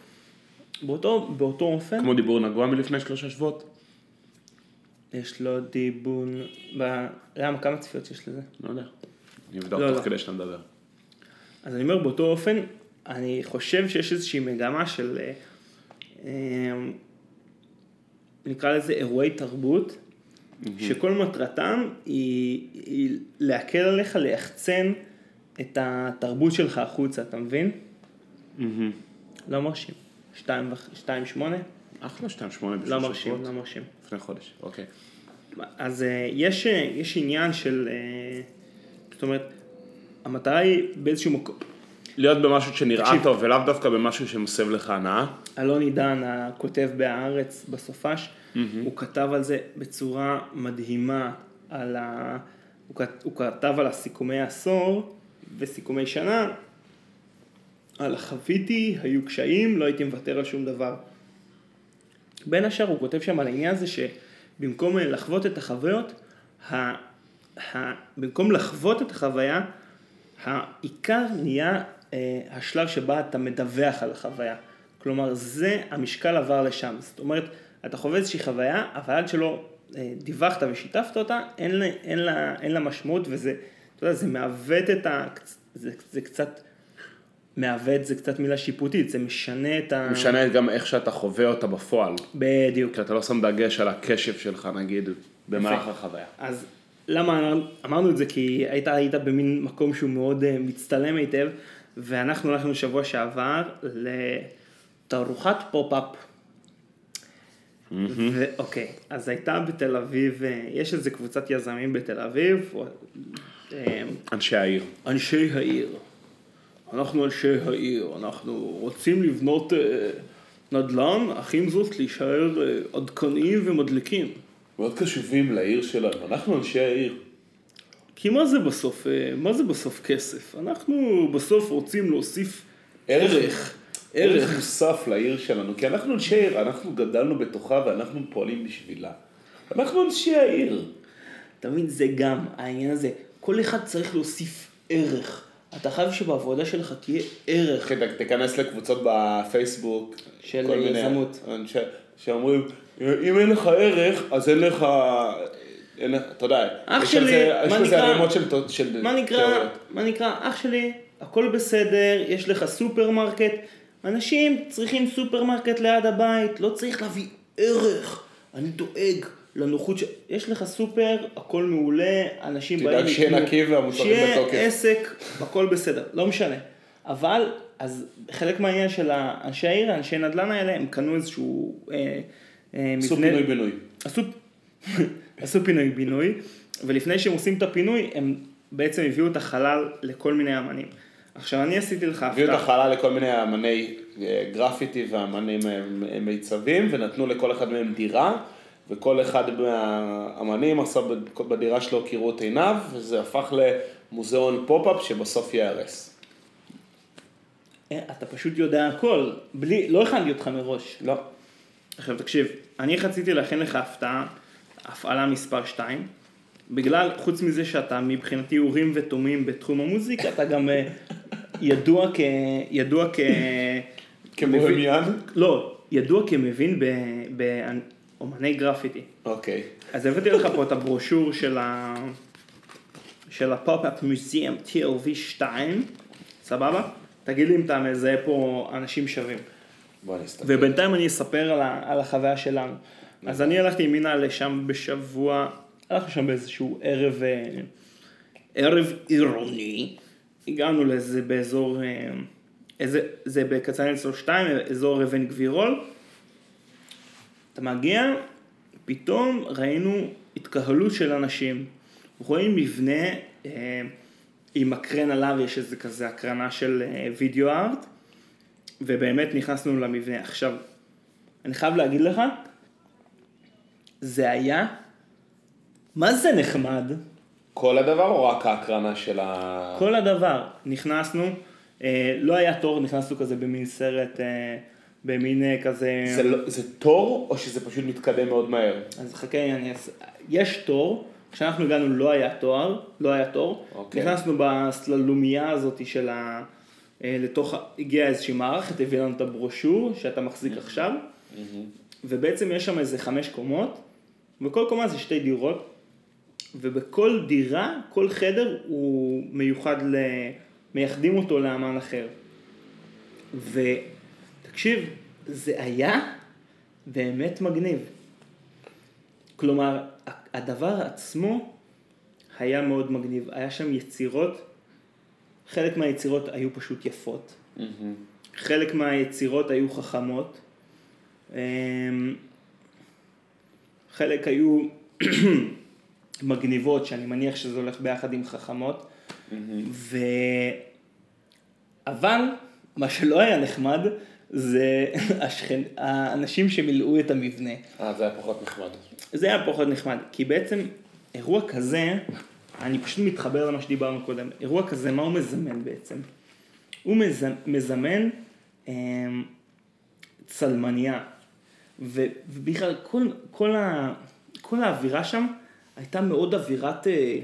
[SPEAKER 1] באותו, באותו אופן.
[SPEAKER 2] כמו דיבור נגוע מלפני שלושה שבועות?
[SPEAKER 1] יש לו דיבור... ב... למה? כמה צפיות יש לזה?
[SPEAKER 2] לא יודע. אני אבדוק לא, תוך לא. כדי שאתה מדבר.
[SPEAKER 1] אז אני אומר, באותו אופן, אני חושב שיש איזושהי מגמה של... אה, אמ, נקרא לזה אירועי תרבות, mm-hmm. שכל מטרתם היא, היא להקל עליך ליחצן את התרבות שלך החוצה, אתה מבין? Mm-hmm. לא מרשים. שתיים שמונה?
[SPEAKER 2] אחלה שתיים שמונה
[SPEAKER 1] בשביל לא מרשים, לא מרשים.
[SPEAKER 2] לפני חודש, אוקיי.
[SPEAKER 1] אז אה, יש, אה, יש עניין של, זאת אומרת, המטרה היא באיזשהו מקום,
[SPEAKER 2] להיות במשהו שנראה תקשיב. טוב ולאו דווקא במשהו שמסב לך הנאה.
[SPEAKER 1] אלון עידן, הכותב בהארץ בסופש, mm-hmm. הוא כתב על זה בצורה מדהימה, על ה... הוא, כת... הוא כתב על הסיכומי עשור וסיכומי שנה, על החוויתי, היו קשיים, לא הייתי מוותר על שום דבר. בין השאר הוא כותב שם על העניין הזה שבמקום לחוות את החוויות, במקום לחוות את החוויה, העיקר נהיה אה, השלב שבה אתה מדווח על החוויה. כלומר, זה, המשקל עבר לשם. זאת אומרת, אתה חווה איזושהי חוויה, אבל עד שלא אה, דיווחת ושיתפת אותה, אין לה, אין לה, אין לה משמעות, וזה, אתה יודע, זה מעוות את ה... זה, זה קצת... מעוות זה קצת מילה שיפוטית, זה משנה את ה...
[SPEAKER 2] משנה גם איך שאתה חווה אותה בפועל.
[SPEAKER 1] בדיוק.
[SPEAKER 2] כי אתה לא שם דגש על הקשב שלך, נגיד, במהלך
[SPEAKER 1] יפה.
[SPEAKER 2] החוויה.
[SPEAKER 1] אז למה אמרנו את זה? כי היית, היית במין מקום שהוא מאוד אה, מצטלם היטב, ואנחנו הלכנו שבוע שעבר לתערוכת פופ-אפ. ואוקיי, אז הייתה בתל אביב, אה, יש איזה קבוצת יזמים בתל אביב, אה,
[SPEAKER 2] אנשי העיר.
[SPEAKER 1] אנשי העיר. אנחנו אנשי העיר, אנחנו רוצים לבנות אה, נדל"ן, אך עם זאת להישאר אה, עדכניים ומדליקים.
[SPEAKER 2] מאוד קשובים לעיר שלנו, אנחנו אנשי העיר.
[SPEAKER 1] כי מה זה בסוף, אה, מה זה בסוף כסף? אנחנו בסוף רוצים להוסיף
[SPEAKER 2] ערך.
[SPEAKER 1] ערך.
[SPEAKER 2] ערך
[SPEAKER 1] ערך.
[SPEAKER 2] מוסף לעיר שלנו, כי אנחנו אנשי העיר, אנחנו גדלנו בתוכה ואנחנו פועלים בשבילה. אנחנו אנשי העיר.
[SPEAKER 1] אתה מבין, זה גם העניין הזה. כל אחד צריך להוסיף ערך. אתה חייב שבעבודה שלך תהיה ערך.
[SPEAKER 2] כן, תיכנס לקבוצות בפייסבוק.
[SPEAKER 1] של יזמות.
[SPEAKER 2] שאומרים, אם אין לך ערך, אז אין לך... אין לך- אתה יודע,
[SPEAKER 1] אח
[SPEAKER 2] יש
[SPEAKER 1] שלי,
[SPEAKER 2] זה- יש
[SPEAKER 1] מה
[SPEAKER 2] לזה
[SPEAKER 1] נקרא-
[SPEAKER 2] ערימות של תו- של
[SPEAKER 1] מה נקרא,
[SPEAKER 2] תיאוריות.
[SPEAKER 1] מה נקרא, אח שלי, הכל בסדר, יש לך סופרמרקט. אנשים צריכים סופרמרקט ליד הבית, לא צריך להביא ערך. אני דואג לנוחות ש... יש לך סופר, הכל מעולה, אנשים
[SPEAKER 2] תדאג
[SPEAKER 1] באים...
[SPEAKER 2] שיהיה
[SPEAKER 1] לקנות,
[SPEAKER 2] נקי והמוצרים
[SPEAKER 1] שיהיה
[SPEAKER 2] בתוקף.
[SPEAKER 1] עסק, הכל בסדר, לא משנה. אבל, אז חלק מהעניין של אנשי העיר, האנשי נדל"ן האלה, הם קנו איזשהו אה, אה,
[SPEAKER 2] עשו
[SPEAKER 1] מבנה...
[SPEAKER 2] פינוי בינוי.
[SPEAKER 1] עשו, [laughs] עשו פינוי בינוי, ולפני שהם עושים את הפינוי, הם בעצם הביאו את החלל לכל מיני אמנים. עכשיו אני עשיתי לך
[SPEAKER 2] הביאו את
[SPEAKER 1] הפתעה.
[SPEAKER 2] החלל לכל מיני אמני אה, גרפיטי ואמנים אה, מיצבים, ונתנו לכל אחד מהם דירה, וכל אחד מהאמנים עשה בדירה שלו כראות עיניו, וזה הפך למוזיאון פופ-אפ שבסוף ייהרס.
[SPEAKER 1] אתה פשוט יודע הכל, בלי, לא הכנתי אותך מראש.
[SPEAKER 2] לא.
[SPEAKER 1] עכשיו תקשיב, אני רציתי להכין לך הפתעה, הפעלה מספר 2, בגלל, חוץ מזה שאתה מבחינתי אורים ותומים בתחום המוזיקה, אתה גם אה, ידוע כ... ידוע כ...
[SPEAKER 2] כ bohemian?
[SPEAKER 1] לא, ידוע כמבין ב- באומני גרפיטי.
[SPEAKER 2] אוקיי.
[SPEAKER 1] אז הבאתי לך פה את הברושור של ה... של ה pop-up museum TLV 2, סבבה? תגיד לי אם אתה מזהה פה אנשים שווים.
[SPEAKER 2] בוא נסתכל.
[SPEAKER 1] ובינתיים אני אספר על, ה... על החוויה שלנו. אז אני הלכתי עם מינה לשם בשבוע, הלכנו שם באיזשהו ערב, אה, ערב עירוני, הגענו לזה באזור, אה, איזה, זה בקצרין 2, אזור אבן גבירול. אתה מגיע, פתאום ראינו התקהלות של אנשים. רואים מבנה אה, עם מקרן עליו, יש איזה כזה הקרנה של אה, וידאו ארט, ובאמת נכנסנו למבנה. עכשיו, אני חייב להגיד לך, זה היה, מה זה נחמד?
[SPEAKER 2] כל הדבר או רק ההקרנה של ה...
[SPEAKER 1] כל הדבר, נכנסנו, אה, לא היה תור, נכנסנו כזה במין סרט, אה, במין אה, כזה...
[SPEAKER 2] זה, לא, זה תור או שזה פשוט מתקדם מאוד מהר?
[SPEAKER 1] אז חכה, אני אעשה... יש תור, כשאנחנו הגענו לא היה תואר, לא היה תור.
[SPEAKER 2] אוקיי.
[SPEAKER 1] נכנסנו בסללומייה הזאת של ה... אה, לתוך, הגיעה איזושהי מערכת, הביא לנו את הברושור שאתה מחזיק עכשיו, ובעצם יש שם איזה חמש קומות, וכל קומה זה שתי דירות, ובכל דירה, כל חדר הוא מיוחד ל... מייחדים אותו לאמן אחר. ותקשיב, זה היה באמת מגניב. כלומר, הדבר עצמו היה מאוד מגניב. היה שם יצירות, חלק מהיצירות היו פשוט יפות, חלק מהיצירות היו חכמות, אמ, חלק היו [clears throat] מגניבות, שאני מניח שזה הולך ביחד עם חכמות, ו... אבל מה שלא היה נחמד זה [laughs] השכן... האנשים שמילאו את המבנה.
[SPEAKER 2] אה, זה היה פחות נחמד.
[SPEAKER 1] זה היה פחות נחמד, כי בעצם אירוע כזה, אני פשוט מתחבר למה שדיברנו קודם, אירוע כזה, מה הוא מזמן בעצם? הוא מז... מזמן אה, צלמניה, ו... ובכלל כל, כל, ה... כל האווירה שם הייתה מאוד אווירת, אה,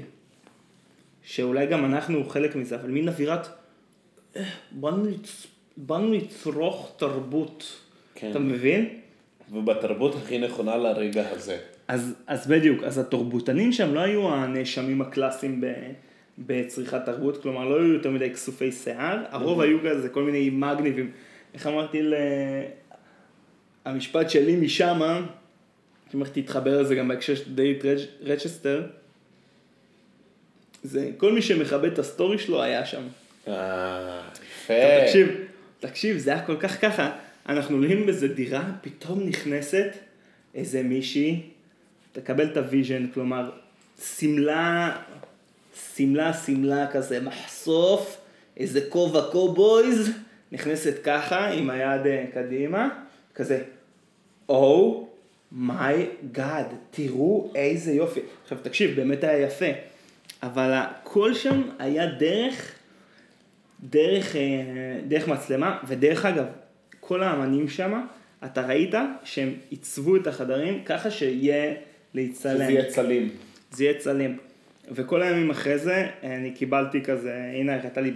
[SPEAKER 1] שאולי גם אנחנו חלק מזה, אבל מין אווירת, "אה, באנו, לצ... באנו לצרוך תרבות,
[SPEAKER 2] כן.
[SPEAKER 1] אתה מבין?
[SPEAKER 2] ובתרבות הכי נכונה לרגע הזה.
[SPEAKER 1] אז, אז בדיוק, אז התרבותנים שם לא היו הנאשמים הקלאסיים ב, בצריכת תרבות, כלומר לא היו יותר מדי כסופי שיער, הרוב היו כזה כל מיני מגניבים. איך אמרתי ל... המשפט שלי משמה, אם איך תתחבר לזה גם בהקשר של דייט רצ'- רצ'סטר, זה כל מי שמכבד את הסטורי שלו היה שם.
[SPEAKER 2] אה, יפה.
[SPEAKER 1] תקשיב, תקשיב, זה היה כל כך ככה, אנחנו עולים באיזה דירה, פתאום נכנסת איזה מישהי, תקבל את הוויז'ן, כלומר, שמלה, שמלה, שמלה כזה, מחשוף, איזה כובע קובויז, נכנסת ככה, עם היד אה, קדימה, כזה, או מיי גאד, תראו איזה יופי. עכשיו תקשיב, באמת היה יפה, אבל הכל שם היה דרך דרך, אה, דרך מצלמה, ודרך אגב, כל האמנים שם, אתה ראית שהם עיצבו את החדרים ככה שיהיה להצטלם.
[SPEAKER 2] שזה יהיה צלים.
[SPEAKER 1] זה יהיה צלים. וכל הימים אחרי זה, אני קיבלתי כזה, הנה הראתה לי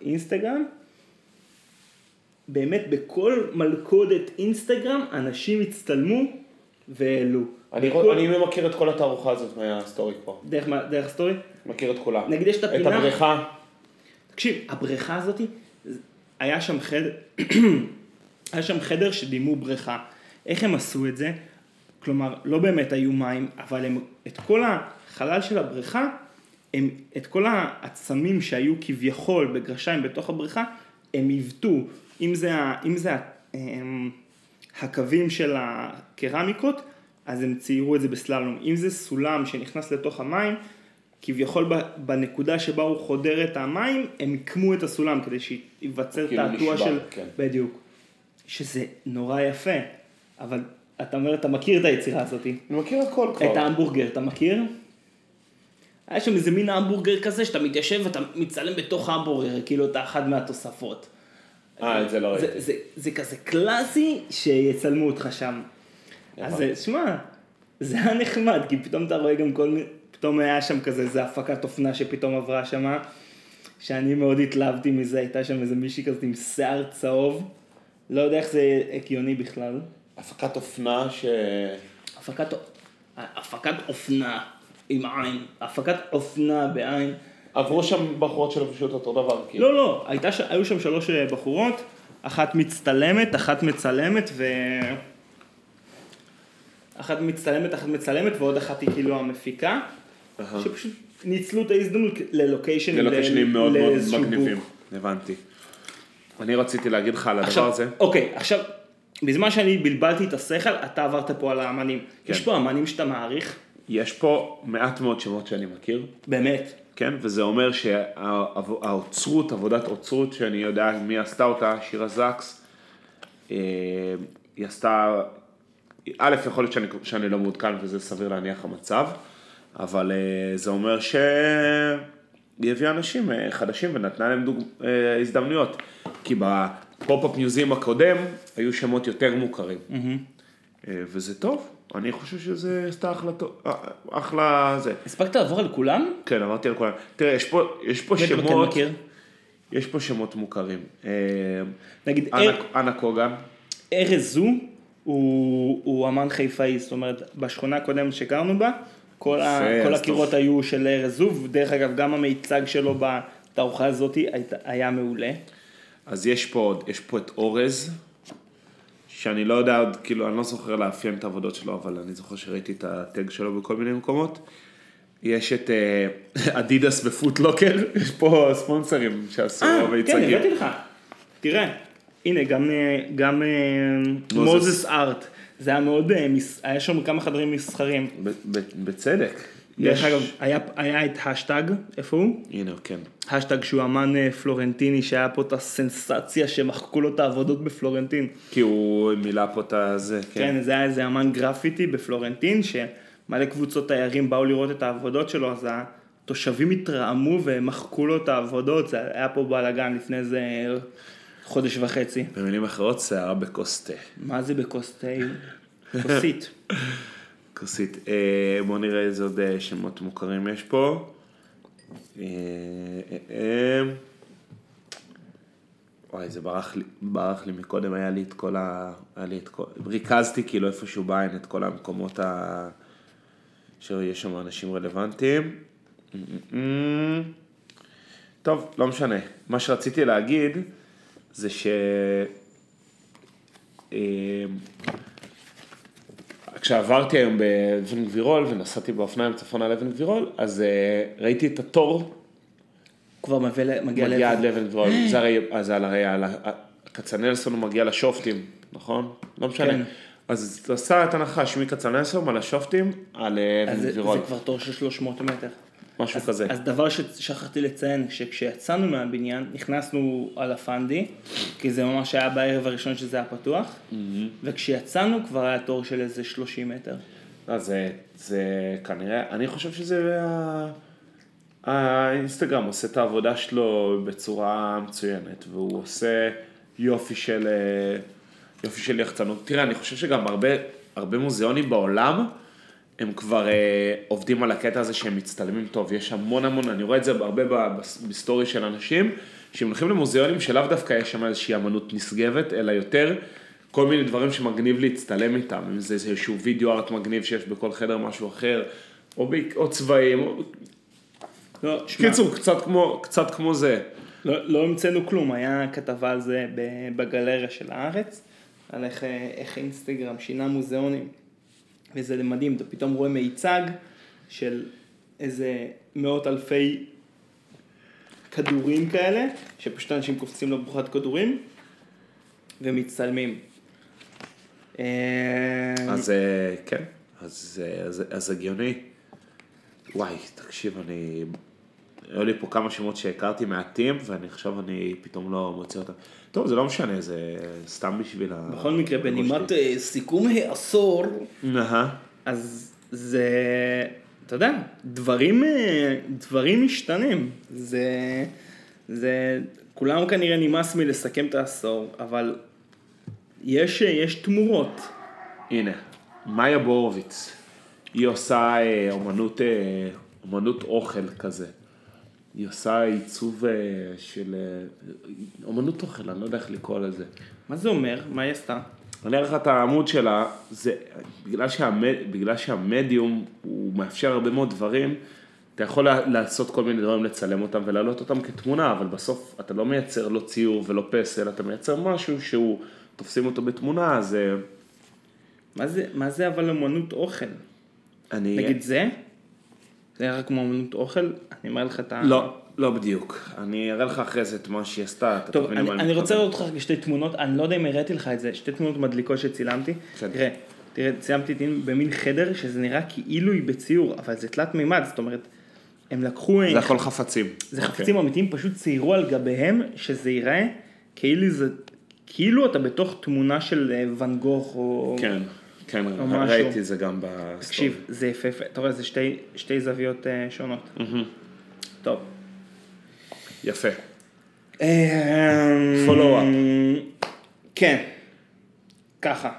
[SPEAKER 1] באינסטגרם, באמת בכל מלכודת אינסטגרם, אנשים הצטלמו והעלו.
[SPEAKER 2] אני
[SPEAKER 1] בכל-
[SPEAKER 2] אני מכיר את כל התערוכה הזאת מה story פה.
[SPEAKER 1] דרך, דרך story?
[SPEAKER 2] מכיר את כולם.
[SPEAKER 1] נגיד יש את
[SPEAKER 2] את
[SPEAKER 1] הפינה-
[SPEAKER 2] הבריכה.
[SPEAKER 1] תקשיב, הבריכה הזאתי, היה שם חדר, [clears throat] היה שם חדר שדימו בריכה. איך הם עשו את זה? כלומר, לא באמת היו מים, אבל הם, את כל החלל של הבריכה, הם, את כל העצמים שהיו כביכול בגרשיים בתוך הבריכה, הם עיוותו. אם זה, אם זה הם, הקווים של הקרמיקות, אז הם ציירו את זה בסללום. אם זה סולם שנכנס לתוך המים, כביכול בנקודה שבה הוא חודר את המים, הם עיקמו את הסולם כדי שייווצר
[SPEAKER 2] כאילו
[SPEAKER 1] תעתוע
[SPEAKER 2] נשבר,
[SPEAKER 1] של...
[SPEAKER 2] כן.
[SPEAKER 1] בדיוק. שזה נורא יפה, אבל אתה אומר, אתה מכיר את היצירה הזאת.
[SPEAKER 2] אני מכיר הכל כבר.
[SPEAKER 1] את ההמבורגר, אתה מכיר? היה שם איזה מין המבורגר כזה, שאתה מתיישב ואתה מצלם בתוך ההמבורגר, כאילו אתה אחד מהתוספות.
[SPEAKER 2] אה, את זה לא
[SPEAKER 1] זה,
[SPEAKER 2] ראיתי.
[SPEAKER 1] זה, זה כזה קלאסי שיצלמו אותך שם. אז. שמע, זה היה נחמד, כי פתאום אתה רואה גם כל מיני, פתאום היה שם כזה, איזה הפקת אופנה שפתאום עברה שם, שאני מאוד התלהבתי מזה, הייתה שם איזה מישהי כזאת עם שיער צהוב, לא יודע איך זה הגיוני בכלל.
[SPEAKER 2] הפקת אופנה ש...
[SPEAKER 1] הפקת, הפקת אופנה עם עין, הפקת אופנה בעין.
[SPEAKER 2] עברו שם בחורות שלבשו את אותו דבר, כאילו.
[SPEAKER 1] לא, לא, הייתה, ש- היו שם שלוש אה, בחורות, אחת מצטלמת, אחת מצלמת ו... אחת מצטלמת, אחת מצלמת ועוד אחת היא כאילו המפיקה. שפשוט ניצלו את ההזדמנות ללוקיישנים,
[SPEAKER 2] ללוקיישנים מאוד מאוד מגניבים. הבנתי. אני רציתי להגיד לך על הדבר הזה.
[SPEAKER 1] אוקיי, עכשיו, בזמן שאני בלבלתי את השכל, אתה עברת פה על האמנים.
[SPEAKER 2] כן.
[SPEAKER 1] יש פה אמנים שאתה מעריך?
[SPEAKER 2] יש פה מעט מאוד שמות שאני מכיר,
[SPEAKER 1] באמת.
[SPEAKER 2] כן? וזה אומר שהאוצרות, עבודת אוצרות, שאני יודע מי עשתה אותה, שירה זקס, אה, היא עשתה, א', יכול להיות שאני, שאני לא מעודכן וזה סביר להניח המצב, אבל אה, זה אומר שהיא הביאה אנשים אה, חדשים ונתנה להם דוג... אה, הזדמנויות, כי ב pop-up museum הקודם היו שמות יותר מוכרים, אה, וזה טוב, אני חושב שזה עשתה אה, אחלה זה.
[SPEAKER 1] הספקת לעבור על כולם?
[SPEAKER 2] כן, עברתי על כולם. תראה, יש פה, יש פה שמות,
[SPEAKER 1] מכיר?
[SPEAKER 2] יש פה שמות מוכרים.
[SPEAKER 1] נגיד,
[SPEAKER 2] אנה קוגן,
[SPEAKER 1] ארזוהו, הוא אמן חיפאי, זאת אומרת, בשכונה הקודמת שגרנו בה, כל, ה, כל הקירות. היו של ארזו, ודרך אגב, גם המיצג שלו בתערוכה הזאת היה מעולה.
[SPEAKER 2] אז יש פה עוד, יש פה את אורז, שאני לא יודע עוד, כאילו, אני לא זוכר לאפיין את העבודות שלו, אבל אני זוכר שראיתי את הטג שלו בכל מיני מקומות. יש את אה, [laughs] אדידס ופוטלוקר, יש פה ספונסרים שעשו
[SPEAKER 1] אה, כן,
[SPEAKER 2] מיצגים.
[SPEAKER 1] הבאתי לך. תראה, הנה, גם, אה, גם אה.
[SPEAKER 2] מוזס
[SPEAKER 1] ארט. זה היה מאוד, אה, היה שם כמה חדרים מסחרים.
[SPEAKER 2] בצדק.
[SPEAKER 1] דרך אגב, היה, היה את השטג, איפה הוא?
[SPEAKER 2] הנה, כן.
[SPEAKER 1] השטג שהוא אמן אה, פלורנטיני, שהיה פה את הסנסציה שמחקו לו את העבודות בפלורנטין.
[SPEAKER 2] כי הוא מילא פה את הזה, כן.
[SPEAKER 1] כן, זה היה איזה אמן גרפיטי בפלורנטין, שמלא קבוצות תיירים באו לראות את העבודות שלו, אז התושבים התרעמו ומחקו לו את העבודות, זה היה פה בלאגן לפני איזה חודש וחצי.
[SPEAKER 2] במילים אחרות, סערה בכוס תה.
[SPEAKER 1] מה זה בכוס תה? כוסית. [laughs]
[SPEAKER 2] כוסית. אה, בואו נראה איזה עוד אה, שמות מוכרים יש פה. אה. וואי, זה ברח לי, ברח לי מקודם, היה לי את כל ה... היה לי את כל... ריכזתי כאילו איפשהו בעין את כל המקומות ה... שיש שם אנשים רלוונטיים. טוב, לא משנה. מה שרציתי להגיד זה ש... אה, כשעברתי היום באבן גבירול ונסעתי באופניים צפונה לאבן גבירול, אז אה, ראיתי את התור
[SPEAKER 1] כבר מביא ל- מגיע
[SPEAKER 2] מגיע עד
[SPEAKER 1] לאבן.
[SPEAKER 2] לאבן גבירול, [gasps] זה הרי, אז על הרי, כצנלסון הוא מגיע לשופטים, נכון? לא משנה.
[SPEAKER 1] כן.
[SPEAKER 2] אז עשה את הנחש מכצנלסון על השופטים, על אה, אבן גבירול,
[SPEAKER 1] זה כבר תור של 300 מטר.
[SPEAKER 2] משהו כזה.
[SPEAKER 1] אז דבר ששכחתי לציין, שכשיצאנו מהבניין, נכנסנו על הפנדי, כי זה ממש היה בערב הראשון שזה היה פתוח, וכשיצאנו כבר היה תור של איזה 30 מטר.
[SPEAKER 2] אז זה, זה כנראה, אני חושב שזה, האינסטגרם עושה את העבודה שלו בצורה מצוינת, והוא עושה יופי של, אה, יופי של יחצנות. תראה, אני חושב שגם הרבה, הרבה מוזיאונים בעולם, הם כבר אה, עובדים על הקטע הזה שהם מצטלמים טוב. יש המון המון, אני רואה את זה הרבה ב- בס- ב story של אנשים, שהם הולכים למוזיאונים שלאו דווקא יש שם איזושהי אמנות נשגבת, אלא יותר כל מיני דברים שמגניב להצטלם איתם, אם זה איזשהו וידאו ארט מגניב שיש בכל חדר משהו אחר, או, בעיק- או צבעים, או...
[SPEAKER 1] לא,
[SPEAKER 2] קיצור, קצת כמו, קצת כמו זה.
[SPEAKER 1] לא, לא המצאנו כלום, היה כתבה על זה ב- בגלריה של הארץ, על איך, אה, איך אינסטגרם שינה מוזיאונים, וזה מדהים, אתה פתאום רואה מיצג של איזה מאות אלפי כדורים כאלה, שפשוט אנשים קופצים לבוכת כדורים, ומצטלמים. אה,
[SPEAKER 2] אז אה, כן, אז, אה, אז, אז הגיוני. וואי, תקשיב, אני... היו לי פה כמה שמות שהכרתי מעטים, ואני עכשיו אני פתאום לא מוצא אותם. טוב, זה לא משנה, זה סתם בשביל ה...
[SPEAKER 1] בכל מקרה, בנימת אה, סיכום העשור. אז זה, אתה יודע, דברים, אה, דברים משתנים. זה, זה, כולם כנראה נמאס מלסכם את העשור, אבל יש, אה, יש תמורות.
[SPEAKER 2] הנה, מאיה בורוביץ, היא עושה אה, אומנות, אה, אומנות אוכל כזה. היא עושה עיצוב אה, של אה, אומנות אוכל, אני לא יודע איך לקרוא לזה.
[SPEAKER 1] מה זה אומר? מה היא עשתה?
[SPEAKER 2] אני אראה לך את העמוד שלה, זה בגלל, שהמד, בגלל שהמדיום הוא מאפשר הרבה מאוד דברים, אתה יכול לעשות כל מיני דברים, לצלם אותם ולהעלות אותם כתמונה, אבל בסוף אתה לא מייצר לא ציור ולא פסל, אתה מייצר משהו שהוא, תופסים אותו בתמונה, אז אה,
[SPEAKER 1] מה זה, מה זה אבל אמנות אוכל?
[SPEAKER 2] אני...
[SPEAKER 1] נגיד זה? זה נראה כמו אמנות אוכל? אני אומר לך את ה...
[SPEAKER 2] לא, לא בדיוק. אני אראה לך אחרי זה את מה שהיא עשתה, אתה
[SPEAKER 1] טוב, אני,
[SPEAKER 2] למה
[SPEAKER 1] אני רוצה. לראות אותך שתי תמונות, אני לא יודע אם הראיתי לך את זה, שתי תמונות מדליקות שצילמתי. תראה, תראה, צילמתי את במין חדר שזה נראה כאילו היא בציור, אבל זה תלת מימד, זאת אומרת, הם לקחו,
[SPEAKER 2] זה הכל חפצים.
[SPEAKER 1] זה
[SPEAKER 2] אוקיי.
[SPEAKER 1] חפצים אמיתיים, פשוט ציירו על גביהם, שזה ייראה כאילו זה, כאילו אתה בתוך תמונה של אה, ואן גוך או...
[SPEAKER 2] כן, כן. ראיתי את זה גם בסטורי.
[SPEAKER 1] תקשיב, זה יפהפה, אתה רואה, זה שתי, שתי זוויות אה, שונות. טוב.
[SPEAKER 2] יפה.
[SPEAKER 1] אמ,
[SPEAKER 2] Follow
[SPEAKER 1] כן, ככה.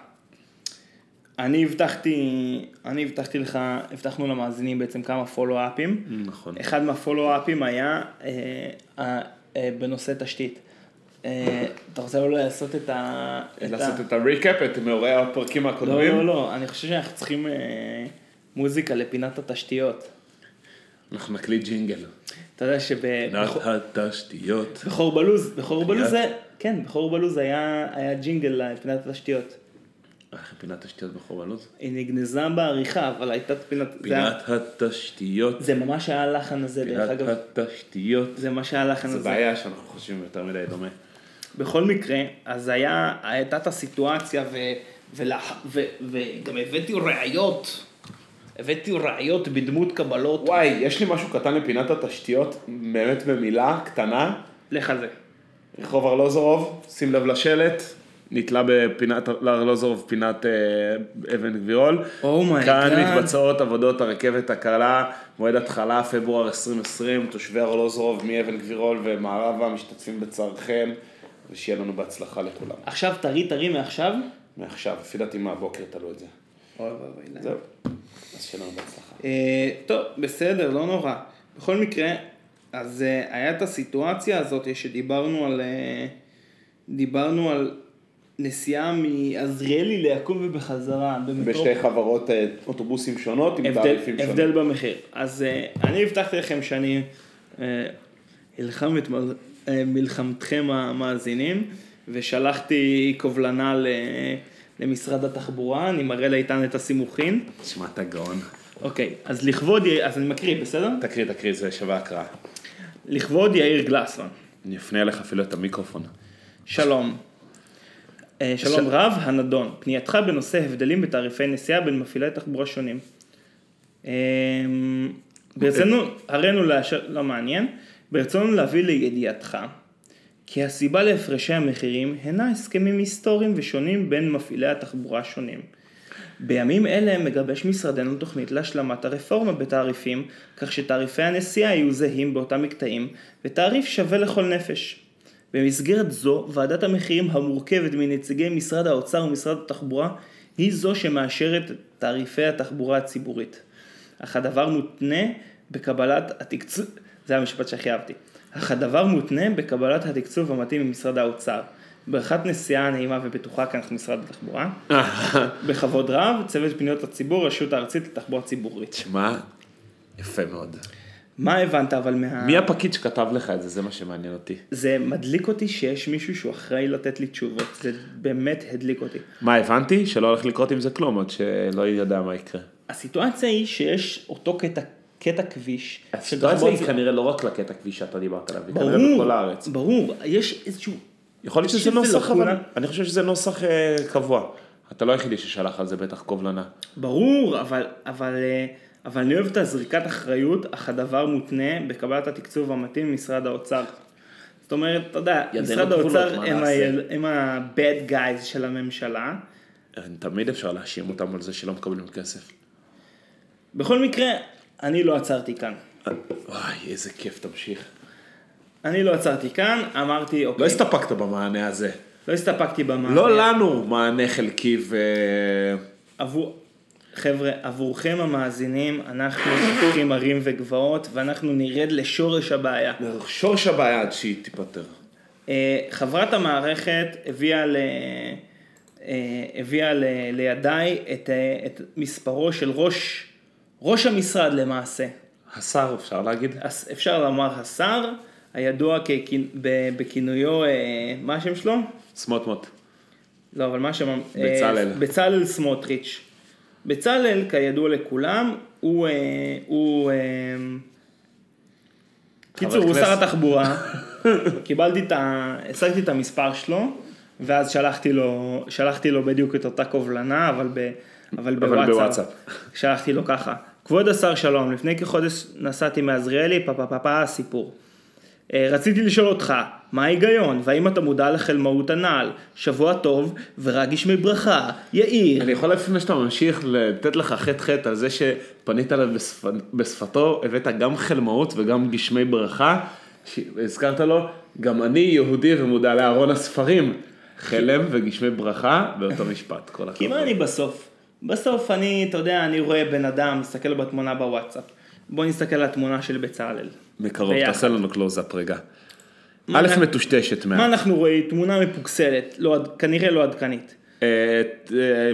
[SPEAKER 1] אני הבטחתי, אני הבטחתי לך, הבטחנו למאזינים בעצם כמה פולו-אפים.
[SPEAKER 2] נכון.
[SPEAKER 1] אחד מהפולו-אפים היה אה, אה, אה, בנושא תשתית. אה, אתה רוצה אולי לעשות את ה...
[SPEAKER 2] לעשות. את הריקאפ, את מאורי הפרקים
[SPEAKER 1] לא,
[SPEAKER 2] הקודמים?
[SPEAKER 1] לא, לא, אני חושב שאנחנו צריכים אה, מוזיקה לפינת התשתיות.
[SPEAKER 2] אנחנו נקליט ג'ינגל.
[SPEAKER 1] אתה יודע שבחור
[SPEAKER 2] התשתיות.
[SPEAKER 1] בלוז, בחור בלוז
[SPEAKER 2] פינת-
[SPEAKER 1] זה, כן, בחור בלוז היה היה ג'ינגל לפינת התשתיות.
[SPEAKER 2] איך פינת תשתיות בחור בלוז?
[SPEAKER 1] היא נגנזה בעריכה, אבל הייתה פינת... זה
[SPEAKER 2] פינת התשתיות.
[SPEAKER 1] זה ממש היה הלחן הזה, דרך
[SPEAKER 2] פינת
[SPEAKER 1] אגב.
[SPEAKER 2] התשתיות.
[SPEAKER 1] זה מה שהיה הלחן
[SPEAKER 2] זה
[SPEAKER 1] הזה.
[SPEAKER 2] בעיה שאנחנו חושבים יותר מדי דומה.
[SPEAKER 1] בכל מקרה, אז היה, הייתה את הסיטואציה, וגם הבאתי ראיות. הבאתי ראיות בדמות קבלות.
[SPEAKER 2] וואי, יש לי משהו קטן לפינת התשתיות, באמת במילה קטנה.
[SPEAKER 1] לך על זה.
[SPEAKER 2] רחוב ארלוזורוב, שים לב לשלט, נתלה בפינת ארלוזורוב, פינת אה, אבן גבירול.
[SPEAKER 1] Oh my
[SPEAKER 2] כאן
[SPEAKER 1] God.
[SPEAKER 2] מתבצעות עבודות הרכבת הקלה, מועד התחלה פברואר 2020, תושבי ארלוזורוב מאבן גבירול ומערבה משתתפים בצערכם, ושיהיה לנו בהצלחה לכולם.
[SPEAKER 1] עכשיו טרי טרי מעכשיו.
[SPEAKER 2] מעכשיו, לפי דעתי מהבוקר תלו את זה.
[SPEAKER 1] אוי ואבוי.
[SPEAKER 2] זהו, אז שיהיה לנו בהצלחה.
[SPEAKER 1] אה, טוב, בסדר, לא נורא. בכל מקרה, אז אה, היה את הסיטואציה הזאת שדיברנו על, אה, דיברנו על נסיעה מעזריאלי ליעקב ובחזרה. במטרופ-
[SPEAKER 2] בשתי חברות אוטובוסים שונות עם
[SPEAKER 1] הבדל,
[SPEAKER 2] תעריפים שונים.
[SPEAKER 1] הבדל במחיר. אז אני הבטחתי לכם שאני אלחם את מל- מלחמתכם המאזינים, ושלחתי קובלנה ל- למשרד התחבורה, אני מראה לאיתן את הסימוכין.
[SPEAKER 2] תשמע, אתה גאון.
[SPEAKER 1] אוקיי, אז לכבוד, אז אני מקריא, בסדר?
[SPEAKER 2] תקריא, תקריא, זה שווה הקראה.
[SPEAKER 1] לכבוד יאיר גלסמן.
[SPEAKER 2] אני אפנה אליך אפילו את המיקרופון.
[SPEAKER 1] שלום. אה, שלום
[SPEAKER 2] ש-
[SPEAKER 1] רב, הנדון. פנייתך בנושא הבדלים בתעריפי נסיעה בין מפעילי תחבורה שונים. אה, ברצונו, הרינו לאשר, לא מעניין, ברצונו להביא לידיעתך כי הסיבה להפרשי המחירים הנה הסכמים היסטוריים ושונים בין מפעילי התחבורה השונים. בימים אלה מגבש משרדנו תוכנית להשלמת הרפורמה בתעריפים, כך שתעריפי הנסיעה יהיו זהים באותם מקטעים, ותעריף שווה לכל נפש. במסגרת זו, ועדת המחירים המורכבת מנציגי משרד האוצר ומשרד התחבורה, היא זו שמאשרת תעריפי התחבורה הציבורית. אך הדבר מותנה בקבלת התקצוב, זה המשפט שהכי אהבתי. אך הדבר מותנה בקבלת התקצוב המתאים ממשרד האוצר. ברכת נסיעה נעימה ובטוחה כאן משרד התחבורה. [laughs] בכבוד רב, צוות פניות הציבור, רשות הארצית לתחבורה ציבורית.
[SPEAKER 2] תשמע, יפה מאוד.
[SPEAKER 1] מה הבנת אבל מה...
[SPEAKER 2] מי הפקיד שכתב לך את זה? זה מה שמעניין אותי.
[SPEAKER 1] זה מדליק אותי שיש מישהו שהוא אחראי לתת לי תשובות, זה באמת הדליק אותי.
[SPEAKER 2] מה, הבנתי? שלא הולך לקרות עם זה כלום, עוד שלא יודע מה יקרה.
[SPEAKER 1] הסיטואציה היא שיש אותו קטע, קטע כביש.
[SPEAKER 2] הסיטואציה היא כנראה לא רק לקטע כביש שאתה דיברת עליו, היא כנראה בכל הארץ.
[SPEAKER 1] ברור, יש איזשהו...
[SPEAKER 2] יכול להיות שזה נוסח, אבל. אני חושב שזה נוסח אה, קבוע. אתה לא היחידי ששלח על זה בטח קובלנה.
[SPEAKER 1] ברור, אבל, אבל, אה, אבל אני אוהב את הזריקת אחריות, אך הדבר מותנה בקבלת התקצוב המתאים ממשרד האוצר. זאת אומרת, אתה יודע, משרד האוצר הם, ה-bad guys של הממשלה.
[SPEAKER 2] תמיד אפשר להאשים אותם על זה שלא מקבלים כסף.
[SPEAKER 1] בכל מקרה, אני לא עצרתי כאן.
[SPEAKER 2] וואי, איזה כיף, תמשיך.
[SPEAKER 1] אני לא עצרתי כאן, אמרתי,
[SPEAKER 2] לא
[SPEAKER 1] אוקיי,
[SPEAKER 2] הסתפקת במענה הזה.
[SPEAKER 1] לא הסתפקתי במענה.
[SPEAKER 2] לא לנו מענה חלקי ו...
[SPEAKER 1] עבור, חבר'ה, עבורכם המאזינים, אנחנו הופכים ערים וגבעות, ואנחנו נרד לשורש הבעיה.
[SPEAKER 2] שורש הבעיה עד שהיא תיפתר.
[SPEAKER 1] אה, חברת המערכת הביאה, ל... אה, הביאה ל... לידיי את, אה, את מספרו של ראש, ראש המשרד למעשה.
[SPEAKER 2] השר, אפשר להגיד?
[SPEAKER 1] אפשר לומר השר, הידוע בכינויו, אה, מה השם שלו?
[SPEAKER 2] סמוטמוט.
[SPEAKER 1] לא, אבל מה שם?
[SPEAKER 2] בצלאל.
[SPEAKER 1] אה, בצלאל סמוטריץ'. בצלאל, כידוע לכולם, הוא... אה, הוא קיצור, הוא. שר התחבורה. [laughs] קיבלתי את ה... השגתי את המספר שלו, ואז שלחתי לו, שלחתי לו בדיוק את אותה קובלנה, אבל, ב, אבל בוואטסאפ.
[SPEAKER 2] בוואטסאפ.
[SPEAKER 1] שלחתי לו ככה. כבוד השר שלום, לפני כחודש נסעתי מעזריאלי, פה פה פה פה הסיפור. אה, רציתי לשאול אותך, מה ההיגיון, והאם אתה מודע לחלמאות הנעל? שבוע טוב, ורק גשמי ברכה, יאיר.
[SPEAKER 2] אני יכול לפני שאתה ממשיך לתת לך חטא חטא על זה שפנית אליו בשפ... בשפתו, הבאת גם חלמאות וגם גשמי ברכה, הזכרת לו, גם אני יהודי ומודע לארון הספרים, חלם וגשמי ברכה באותו משפט, כל
[SPEAKER 1] כי
[SPEAKER 2] הכבוד.
[SPEAKER 1] מה אני בסוף? בסוף אני, אתה יודע, אני רואה בן אדם, מסתכל בתמונה בוואטסאפ. בוא נסתכל על התמונה של בצלאל.
[SPEAKER 2] מקרוב,
[SPEAKER 1] ביחד.
[SPEAKER 2] תעשה לנו קלוזאפ רגע.
[SPEAKER 1] מה
[SPEAKER 2] א'
[SPEAKER 1] אנחנו-
[SPEAKER 2] מטושטשת
[SPEAKER 1] מה
[SPEAKER 2] מעט.
[SPEAKER 1] אנחנו רואים? תמונה מפוקסלת, לא, כנראה לא עדכנית.
[SPEAKER 2] אה, אה,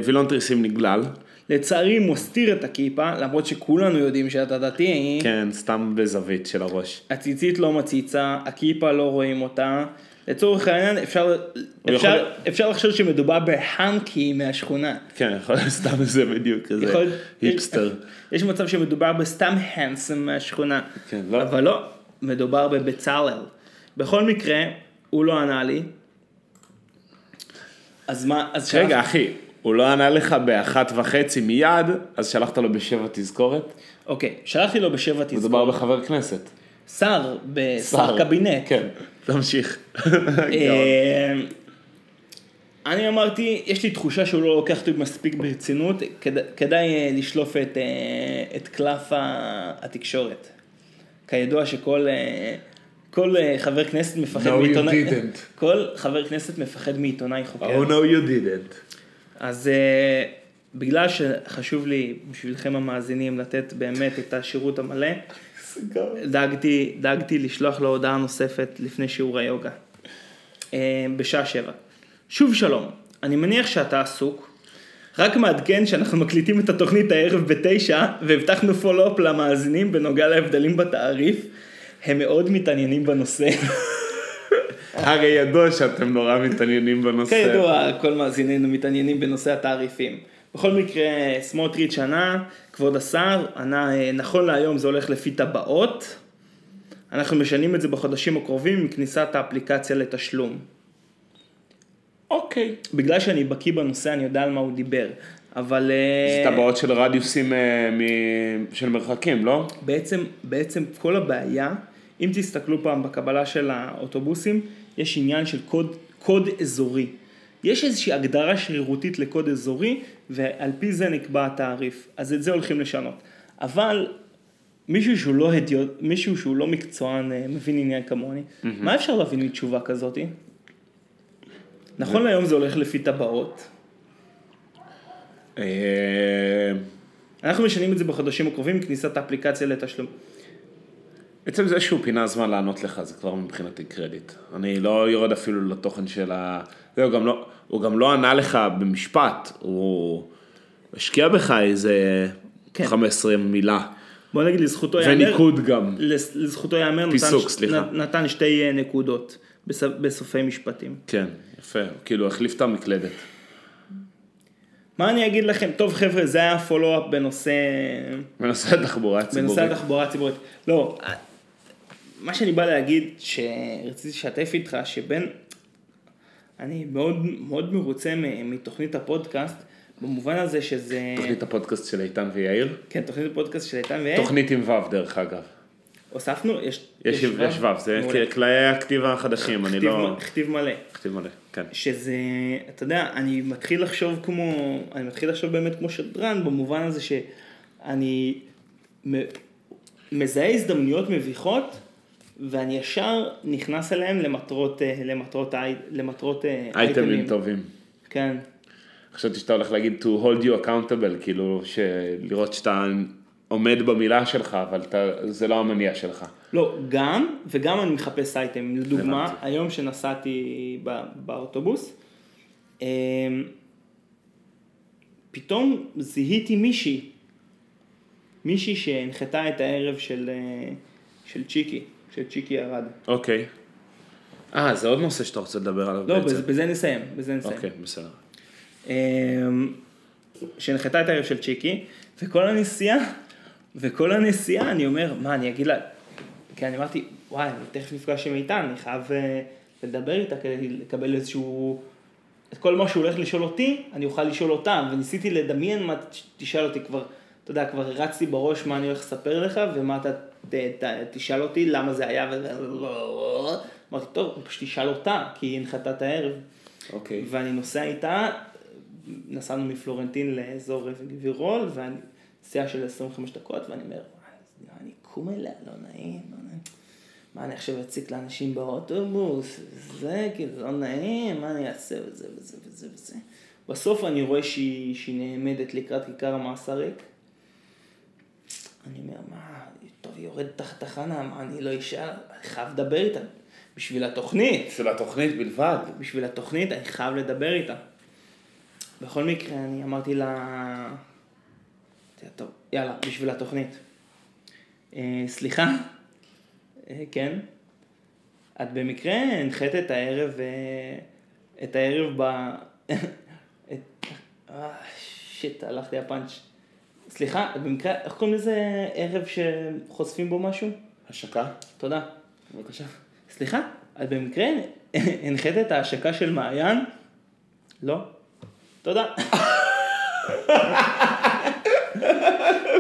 [SPEAKER 2] וילון תריסים נגלל,
[SPEAKER 1] לצערי מסתיר את הכיפה, למרות שכולנו יודעים שאתה דתי,
[SPEAKER 2] כן, סתם בזווית של הראש.
[SPEAKER 1] הציצית לא מציצה, הכיפה לא רואים אותה. לצורך העניין אפשר, אפשר,
[SPEAKER 2] יכול-
[SPEAKER 1] אפשר לחשוב שמדובר בהאנקי מהשכונה.
[SPEAKER 2] כן, יכול להיות סתם זה בדיוק, כזה
[SPEAKER 1] יכול-
[SPEAKER 2] היפסטר.
[SPEAKER 1] יש מצב שמדובר בסתם הנסם מהשכונה.
[SPEAKER 2] כן, לא.
[SPEAKER 1] אבל לא, מדובר בבצלאל. בכל מקרה, הוא לא ענה לי. אז מה, אז
[SPEAKER 2] רגע,
[SPEAKER 1] שלח-
[SPEAKER 2] אחי, הוא לא ענה לך באחת וחצי מיד, אז שלחת לו בשבע תזכורת?
[SPEAKER 1] אוקיי, שלחתי לו בשבע תזכורת.
[SPEAKER 2] מדובר בחבר כנסת.
[SPEAKER 1] שר, בשר קבינט.
[SPEAKER 2] כן, תמשיך.
[SPEAKER 1] אה, אני אמרתי, יש לי תחושה שהוא לא לוקח אותי מספיק ברצינות, כדאי, כדאי אה, לשלוף את, אה, את קלף התקשורת. כידוע שכל כל חבר כנסת מפחד
[SPEAKER 2] No, you
[SPEAKER 1] מעיתונאי,
[SPEAKER 2] didn't.
[SPEAKER 1] כל חבר כנסת מפחד מעיתונאי חוקר.
[SPEAKER 2] Oh no you didn't.
[SPEAKER 1] אז בגלל שחשוב לי בשבילכם המאזינים לתת באמת את השירות המלא, דאגתי, דאגתי לשלוח לו הודעה נוספת לפני שיעור היוגה. אה, בשעה שבע. שוב שלום, אני מניח שאתה עסוק. רק מעדכן שאנחנו מקליטים את התוכנית הערב בתשע, והבטחנו פולו-אפ למאזינים בנוגע להבדלים בתעריף. הם מאוד מתעניינים בנושא. [laughs]
[SPEAKER 2] הרי ידוע שאתם נורא מתעניינים בנושא.
[SPEAKER 1] כידוע, כל מאזיננו מתעניינים בנושא התעריפים. בכל מקרה, סמוטריץ' ענה, כבוד השר, ענה, "אה, נכון להיום זה הולך לפי טבעות. אנחנו משנים את זה בחודשים הקרובים עם כניסת האפליקציה לתשלום.
[SPEAKER 2] אוקיי.
[SPEAKER 1] בגלל שאני בקיא בנושא, אני יודע על מה הוא דיבר. אבל
[SPEAKER 2] זה
[SPEAKER 1] אה,
[SPEAKER 2] טבעות של רדיוסים אה, מ- של מרחקים, לא?
[SPEAKER 1] בעצם, בעצם כל הבעיה, אם תסתכלו פעם בקבלה של האוטובוסים, יש עניין של קוד, קוד אזורי. יש איזושהי הגדרה שרירותית לקוד אזורי, ועל פי זה נקבע התעריף. אז את זה הולכים לשנות. אבל מישהו שהוא לא הדיוט, מישהו שהוא לא מקצוען, אה, מבין עניין כמוני, מה אפשר להבין מתשובה כזאתי? נכון להיום זה הולך לפי טבעות.
[SPEAKER 2] אה,
[SPEAKER 1] אנחנו משנים את זה בחודשים הקרובים, כניסת האפליקציה לתשלום.
[SPEAKER 2] עצם זה שהוא פינה זמן לענות לך זה כבר מבחינתי קרדיט. אני לא יורד אפילו לתוכן של ה... זה, הוא, גם לא, הוא גם לא ענה לך במשפט, הוא השקיע בך איזה
[SPEAKER 1] כן.
[SPEAKER 2] 15 מילה.
[SPEAKER 1] בוא נגיד לזכותו ייאמר,
[SPEAKER 2] וניקוד גם.
[SPEAKER 1] לס- לזכותו ייאמר,
[SPEAKER 2] פיסוק,
[SPEAKER 1] נתן,
[SPEAKER 2] סליחה.
[SPEAKER 1] נתן שתי אה, נקודות בס- בסופי משפטים.
[SPEAKER 2] כן, יפה, כאילו החליף את המקלדת.
[SPEAKER 1] מה אני אגיד לכם? טוב חבר'ה, זה היה פולו-אפ בנושא,
[SPEAKER 2] בנושא התחבורה הציבורית.
[SPEAKER 1] בנושא התחבורה הציבורית. לא, מה שאני בא להגיד, שרציתי לשתף איתך, שבין, אני מאוד מאוד מרוצה מתוכנית הפודקאסט, במובן הזה שזה,
[SPEAKER 2] תוכנית הפודקאסט של איתן ויאיר.
[SPEAKER 1] כן, תוכנית הפודקאסט של איתן ואין,
[SPEAKER 2] תוכנית עם ו' דרך אגב.
[SPEAKER 1] הוספנו, יש,
[SPEAKER 2] יש יש ו', זה. כללי הכתיב החדשים, אני לא...
[SPEAKER 1] כתיב מלא.
[SPEAKER 2] כתיב מלא, כן.
[SPEAKER 1] שזה, אתה יודע, אני מתחיל לחשוב כמו, אני מתחיל לחשוב באמת כמו שדרן, במובן הזה שאני מזהה הזדמנויות מביכות, ואני ישר נכנס אליהן למטרות, אה, למטרות, למטרות אה,
[SPEAKER 2] אייטמים טובים.
[SPEAKER 1] כן.
[SPEAKER 2] חשבתי שאתה הולך להגיד to hold you accountable, כאילו לראות שאתה עומד במילה שלך, אבל אתה, זה לא המניע שלך.
[SPEAKER 1] לא, גם, וגם אני מחפש אייטמים. לדוגמה,
[SPEAKER 2] הבנתי.
[SPEAKER 1] היום שנסעתי ב- באוטובוס, אמ, פתאום זיהיתי מישהי, מישהי שהנחתה את הערב של, אה, של צ'יקי, של צ'יקי ירד.
[SPEAKER 2] אוקיי. אה, זה עוד נושא שאתה רוצה לדבר עליו
[SPEAKER 1] לא,
[SPEAKER 2] בעצם.
[SPEAKER 1] בזה, בזה נסיים, בזה נסיים.
[SPEAKER 2] אוקיי, בסדר.
[SPEAKER 1] אמ, שהנחתה את הערב של צ'יקי, וכל הנסיעה, וכל הנסיעה אני אומר, מה, אני אגיד לה, כי אני אמרתי, וואי, אני תכף נפגש עם איתן, אני חייב אה, לדבר איתה כדי לקבל איזשהו, את כל מה שהוא הולך לשאול אותי, אני אוכל לשאול אותה, וניסיתי לדמיין מה תשאל אותי כבר, אתה יודע, כבר הרצתי בראש מה אני הולך לספר לך, ומה אתה ת, ת, תשאל אותי, למה זה היה. אמרתי, טוב, פשוט תשאל אותה, כי היא הנחתה את הערב.
[SPEAKER 2] אוקיי.
[SPEAKER 1] ואני נוסע איתה, נסענו מפלורנטין לאזור גבירול, ואני נסיעה של 25 דקות, ואני אומר, אני קום אליה, לא נעים, לא נעים. מה אני עכשיו אציק לאנשים באוטובוס, זה כאילו לא נעים, מה אני אעשה וזה וזה וזה וזה. בסוף אני רואה שהיא, שהיא נעמדת לקראת כיכר ריק. אני אומר, מה, טוב, היא יורדת תחת תחנה, מה, אני לא אשאל, אני חייב לדבר איתה. בשביל התוכנית.
[SPEAKER 2] של התוכנית בלבד.
[SPEAKER 1] בשביל התוכנית אני חייב לדבר איתה. בכל מקרה, אני אמרתי לה, טוב, יאללה, בשביל התוכנית. אה, סליחה, אה, כן, את במקרה הנחית את הערב, אה, את הערב ב... [laughs] אה, שיט, הלך לי הפאנץ'. סליחה, במקרה, איך קוראים לזה ערב שחושפים בו משהו?
[SPEAKER 2] השקה?
[SPEAKER 1] תודה.
[SPEAKER 2] בבקשה.
[SPEAKER 1] סליחה, את במקרה [laughs] הנחית את ההשקה של מעיין? לא. תודה.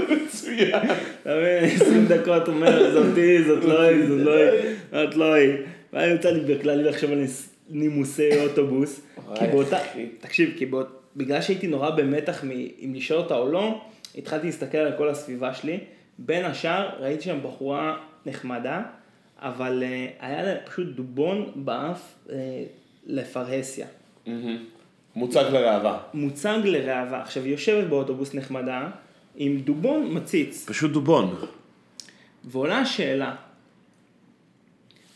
[SPEAKER 2] מצוין.
[SPEAKER 1] אתה מבין, 20 דקות אומר, זאתי, זאת לא היא, זאת לא היא, זאת לא היא. והיה יוצא לי בכללי לחשוב על נימוסי אוטובוס. כי באותה. תקשיב, כי בגלל שהייתי נורא במתח אם לשאול אותה או לא, התחלתי להסתכל על כל הסביבה שלי. בין השאר, ראיתי שם בחורה נחמדה, אבל אה, היה לה פשוט דובון באף אה, לפרהסיה.
[SPEAKER 2] מוצג לראווה.
[SPEAKER 1] מוצג לראווה. עכשיו, היא יושבת באוטובוס נחמדה, עם דובון מציץ.
[SPEAKER 2] פשוט דובון.
[SPEAKER 1] ועולה השאלה,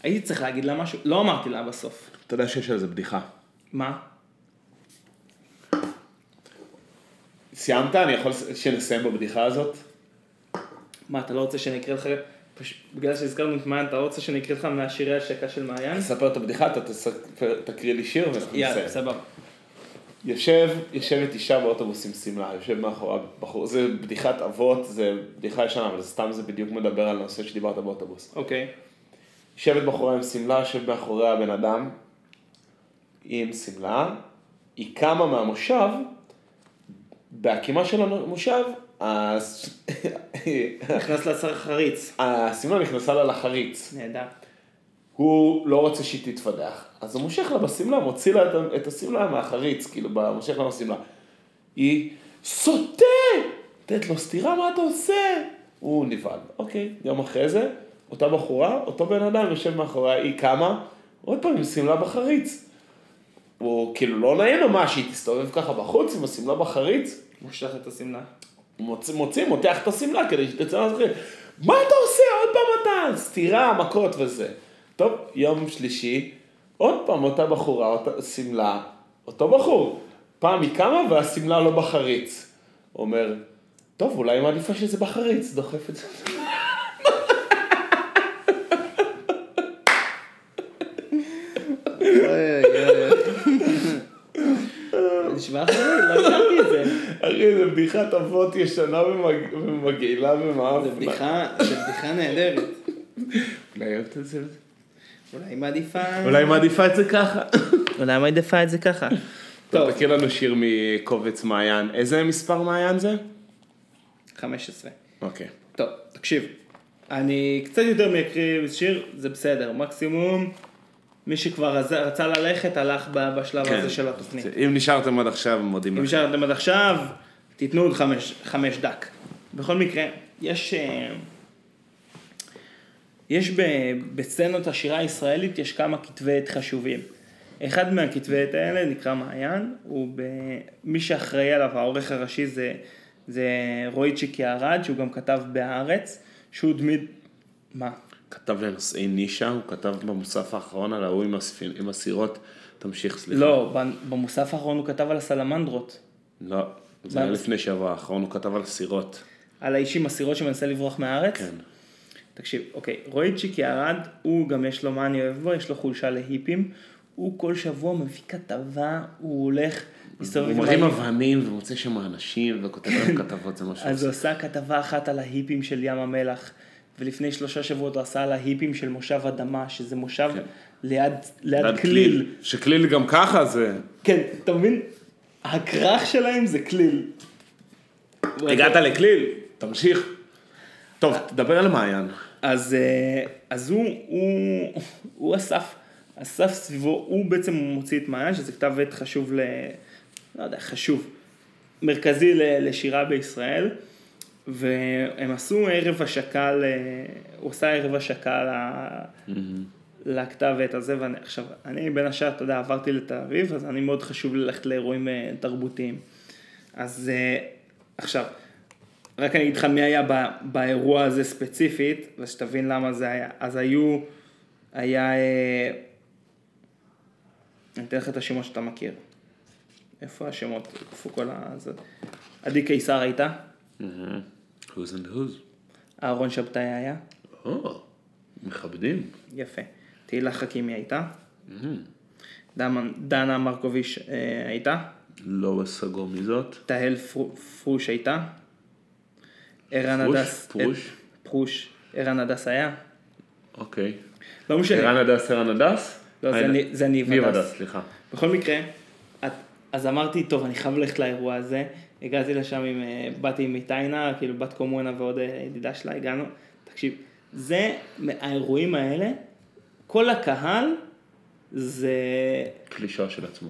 [SPEAKER 1] הייתי צריך להגיד לה משהו, לא אמרתי לה בסוף.
[SPEAKER 2] אתה יודע שיש על זה בדיחה.
[SPEAKER 1] מה?
[SPEAKER 2] סיימת? אני יכול שנסיים בבדיחה הזאת?
[SPEAKER 1] מה, אתה לא רוצה שאני אקריא לך, פש... בגלל שהזכרנו את מעיין, אתה לא רוצה שאני אקריא לך מהשירי השקה של מעיין?
[SPEAKER 2] תספר את הבדיחה, אתה תספר- תקריא לי שיר ואנחנו
[SPEAKER 1] יאללה,
[SPEAKER 2] נסיים.
[SPEAKER 1] סבבה.
[SPEAKER 2] יושב, יושבת אישה באוטובוס עם שמלה, יושב מאחורי בחור, זה בדיחת אבות, זה בדיחה ישנה, אבל סתם זה בדיוק מדבר על הנושא שדיברת באוטובוס.
[SPEAKER 1] אוקיי.
[SPEAKER 2] יושבת בחורה עם שמלה, יושב מאחוריה בן אדם עם שמלה, היא קמה מהמושב, בהקימה של המושב,
[SPEAKER 1] נכנס לשר חריץ.
[SPEAKER 2] השמלה נכנסה לה לחריץ.
[SPEAKER 1] נהדר.
[SPEAKER 2] הוא לא רוצה שהיא תתפדח, אז הוא מושך לה בשמלה, מוציא לה את השמלה מהחריץ, כאילו, מושך לה בשמלה. היא סוטה! נותנת לו סטירה, מה אתה עושה? הוא נבהל. אוקיי, יום אחרי זה, אותה בחורה, אותו בן אדם יושב מאחוריה, היא קמה, עוד פעם עם שמלה בחריץ. הוא כאילו לא נעים לו מה, שהיא תסתובב ככה בחוץ עם השמלה בחריץ,
[SPEAKER 1] מושך את השמלה.
[SPEAKER 2] מוציא, מוציא, מותח את השמלה כדי שתצא מהזכרית. מה אתה עושה? עוד פעם אתה? סטירה, מכות וזה. טוב, יום שלישי, עוד פעם אותה בחורה, אותה שמלה, אותו בחור. פעם היא קמה והשמלה לא בחריץ. אומר, טוב, אולי מעדיפה שזה בחריץ, דוחף את זה.
[SPEAKER 1] נשמע אחרי, לא הכרתי את זה.
[SPEAKER 2] אחי, זה בדיחת אבות ישנה ומג- ומגעילה ומאפנה.
[SPEAKER 1] זה בדיחה, זה בדיחה נהדרת.
[SPEAKER 2] אולי אוהבת את זה?
[SPEAKER 1] אולי מעדיפה...
[SPEAKER 2] אולי מעדיפה את זה ככה.
[SPEAKER 1] אולי מעדיפה את זה ככה.
[SPEAKER 2] טוב, תקריא לנו שיר מקובץ מעיין. איזה מספר מעיין זה?
[SPEAKER 1] 15.
[SPEAKER 2] אוקיי.
[SPEAKER 1] טוב, תקשיב. אני קצת יותר מקריא שיר, זה בסדר. מקסימום, מי שכבר רצה- ללכת, הלך בשלב הזה של התוכנית.
[SPEAKER 2] אם נשארתם עד עכשיו, מודים
[SPEAKER 1] אם
[SPEAKER 2] לכם.
[SPEAKER 1] נשארתם עד עכשיו, תיתנו עוד חמש, חמש דק. בכל מקרה, יש... אה, יש בסצנות השירה הישראלית, יש כמה כתבי עת חשובים. אחד מהכתבי עת האלה נקרא מעיין, הוא ב... מי שאחראי עליו, העורך הראשי זה, זה רויצ'יק יערד, שהוא גם כתב בהארץ, שהוא דמית... מה?
[SPEAKER 2] כתב לנושאי נישה, הוא כתב במוסף האחרון על ההוא עם הספין- עם הסירות. תמשיך, סליחה.
[SPEAKER 1] לא, במוסף האחרון הוא כתב על הסלמנדרות.
[SPEAKER 2] לא, זה היה
[SPEAKER 1] מה?
[SPEAKER 2] לפני שבוע האחרון, הוא כתב על סירות.
[SPEAKER 1] על האיש עם הסירות שמנסה לברוח מהארץ?
[SPEAKER 2] כן.
[SPEAKER 1] תקשיב, אוקיי, רויצ'יק יערד, הוא גם יש לו מה אני אוהב בו, יש לו חולשה להיפים. הוא כל שבוע מביא כתבה, הוא הולך, מסתובב
[SPEAKER 2] הוא מרים אבנים ומוצא שם אנשים וכותב להם כתבות, זה משהו.
[SPEAKER 1] אז הוא עשה כתבה אחת על ההיפים של ים המלח, ולפני שלושה שבועות הוא עשה על ההיפים של מושב אדמה, שזה מושב
[SPEAKER 2] כן.
[SPEAKER 1] ליד, ליד
[SPEAKER 2] ליד
[SPEAKER 1] כליל.
[SPEAKER 2] שכליל גם ככה זה...
[SPEAKER 1] כן, אתה מבין? הכרך שלהם זה כליל.
[SPEAKER 2] הגעת לכליל, תמשיך. טוב, תדבר על מעיין.
[SPEAKER 1] אז, אה, אז הוא, הוא, הוא אסף, אסף סביבו, הוא בעצם מוציא את מעיין, שזה כתב עת חשוב ל... לא יודע, חשוב, מרכזי ל- לשירה בישראל, והם עשו ערב השקה, ל... הוא עשה ערב השקה ל... לכתב עת הזה, ואני עכשיו, אני בין השאר, אתה יודע, עברתי לתל אביב, אז אני מאוד חשוב לי ללכת לאירועים אה, תרבותיים. אז אה, עכשיו, רק אני אגיד לך מי היה בא, באירוע הזה ספציפית, ושתבין למה זה היה. אז היו, היה, אה, אני אתן לך את השמות שאתה מכיר. איפה השמות? איפה כל ה... עדי קיסר הייתה,
[SPEAKER 2] who's and who's.
[SPEAKER 1] אהרון שבתאי היה,
[SPEAKER 2] או, מכבדים.
[SPEAKER 1] יפה. תהילה חכימי הייתה, דנה, מרקוביץ' אה, הייתה,
[SPEAKER 2] לא בסגור מזאת.
[SPEAKER 1] תהל פרו- פרוש הייתה, ערן? הדס,
[SPEAKER 2] פרוש?
[SPEAKER 1] פרוש, ערן הדס היה,
[SPEAKER 2] אוקיי.
[SPEAKER 1] לא משנה.
[SPEAKER 2] ערן הדס, ערן הדס?
[SPEAKER 1] לא, זה
[SPEAKER 2] אה,
[SPEAKER 1] אני- זה ניב
[SPEAKER 2] ניב
[SPEAKER 1] הדס.
[SPEAKER 2] הדס, סליחה.
[SPEAKER 1] בכל מקרה, אז אמרתי, טוב, אני חייב ללכת לאירוע הזה. הגעתי לשם עם, אה, באתי עם איתיינה, כאילו בת קומונה ועוד אה, ידידה שלה, הגענו. תקשיב, זה, מהאירועים האלה, כל הקהל זה,
[SPEAKER 2] קלישה של עצמו.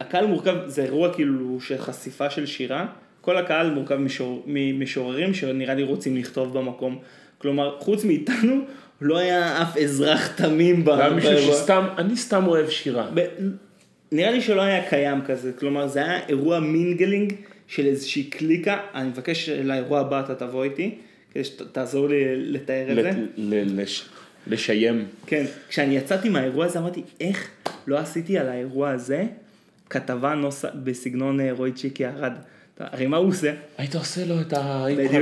[SPEAKER 1] הקהל מורכב, זה אירוע כאילו של חשיפה של שירה, כל הקהל מורכב משור, ממשוררים שנראה לי רוצים לכתוב במקום. כלומר, חוץ מאיתנו, לא היה אף אזרח תמים ב-
[SPEAKER 2] זה היה מישהו
[SPEAKER 1] באירוע.
[SPEAKER 2] שסתם, אני סתם אוהב שירה.
[SPEAKER 1] ב- נראה לי שלא היה קיים כזה, כלומר זה היה אירוע mingling של איזושהי קליקה, אני מבקש לאירוע הבא אתה תבוא איתי, כדי שתעזור לי לתאר את זה.
[SPEAKER 2] ל- ל- לש- לשיים.
[SPEAKER 1] כן, כשאני יצאתי מהאירוע הזה אמרתי, איך לא עשיתי על האירוע הזה כתבה נוסח בסגנון אה, רועי צ'יקי ארד. הרי מה הוא עושה?
[SPEAKER 2] היית עושה לו את ה...
[SPEAKER 1] בדיוק,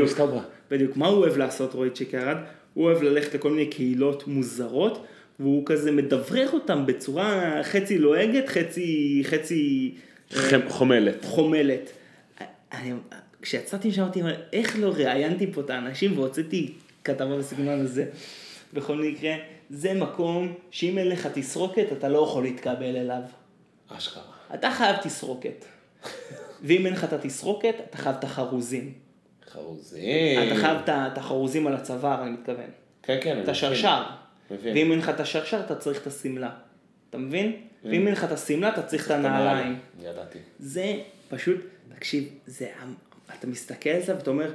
[SPEAKER 1] בדיוק. מה הוא אוהב לעשות רועי צ'יקי ארד? הוא אוהב ללכת לכל מיני קהילות מוזרות, והוא כזה מדברר אותם בצורה חצי לועגת, חצי, חצי
[SPEAKER 2] חמ- חומלת.
[SPEAKER 1] חומלת. אני, כשיצאתי משם אמרתי, איך לא ראיינתי פה את האנשים והוצאתי כתבה בסגנון הזה. בכל מקרה, זה מקום שאם אין לך תסרוקת, אתה לא יכול להתקבל אליו.
[SPEAKER 2] אשכרה.
[SPEAKER 1] אתה חייב תסרוקת. ואם אין לך את התסרוקת, אתה חייב את החרוזים.
[SPEAKER 2] חרוזים.
[SPEAKER 1] אתה חייב את החרוזים על הצוואר, אני מתכוון.
[SPEAKER 2] כן, כן.
[SPEAKER 1] את. השרשר.
[SPEAKER 2] מבין.
[SPEAKER 1] ואם אין לך את השרשר, אתה צריך את השמלה. אתה מבין? ואם אין לך את השמלה, אתה צריך את הנעליים.
[SPEAKER 2] ידעתי.
[SPEAKER 1] זה פשוט, תקשיב, זה, אתה מסתכל על זה ואתה אומר,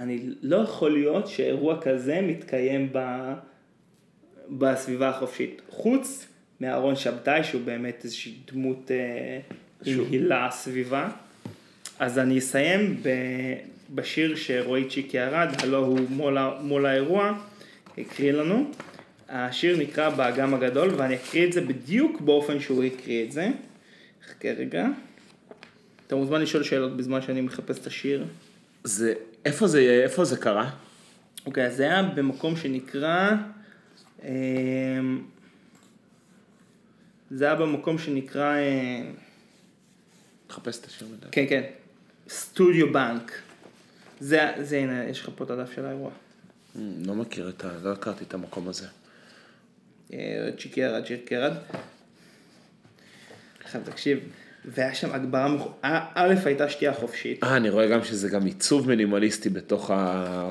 [SPEAKER 1] אני לא יכול להיות שאירוע כזה מתקיים ב, בסביבה החופשית. חוץ מאהרון שבתאי, שהוא באמת איזושהי דמות אה, עם. הילה סביבה. אז אני אסיים ב, בשיר שרועי צ'יקי ירד, הלא הוא מול, מול האירוע, הקריא לנו. השיר נקרא באגם הגדול, ואני אקריא את זה בדיוק באופן שהוא הקריא את זה. חכה רגע. אתה מוזמן לשאול שאלות בזמן שאני מחפש את השיר.
[SPEAKER 2] זה, איפה זה, איפה זה קרה?
[SPEAKER 1] אוקיי, אז זה היה במקום שנקרא... אמ, זה היה במקום שנקרא... אה,
[SPEAKER 2] מחפש את השם הזה.
[SPEAKER 1] כן, כן. סטודיו בנק. זה, זה, הנה, יש לך פה את הדף של האירוע.
[SPEAKER 2] לא מכיר את ה... לא הכרתי את המקום הזה.
[SPEAKER 1] אה, צ'יקי ירד, צ'יקי ירד. עכשיו תקשיב, והיה שם הגברה, מוח- א- הייתה שתייה חופשית.
[SPEAKER 2] אה, אני רואה גם שזה גם עיצוב מינימליסטי בתוך ה...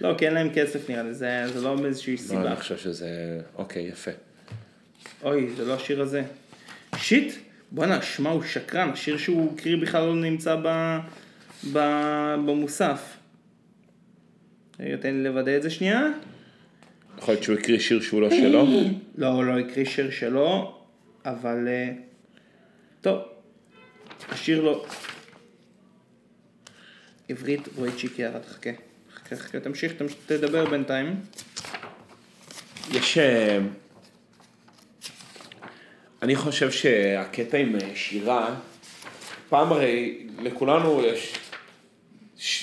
[SPEAKER 1] לא, כי אין להם כסף נראה לי, זה, זה לא מאיזושהי
[SPEAKER 2] לא,
[SPEAKER 1] סיבה.
[SPEAKER 2] אני חושב שזה... אוקיי, יפה.
[SPEAKER 1] אוי, זה לא השיר הזה. שיט, בואנה, שמע, הוא שקרן, השיר שהוא הקריא בכלל לא נמצא ב, ב, במוסף. תן לי לוודא את זה שנייה.
[SPEAKER 2] יכול להיות שהוא הקריא שיר שהוא לא שלו?
[SPEAKER 1] לא, הוא לא הקריא שיר שלו, אבל... אה, טוב, השיר לא... עברית, רועי צ'יקי ירד, חכה. חכה, חכה, תמשיך, תדבר בינתיים.
[SPEAKER 2] יש... אה, אני חושב שהקטע עם אה, שירה, פעם הרי לכולנו יש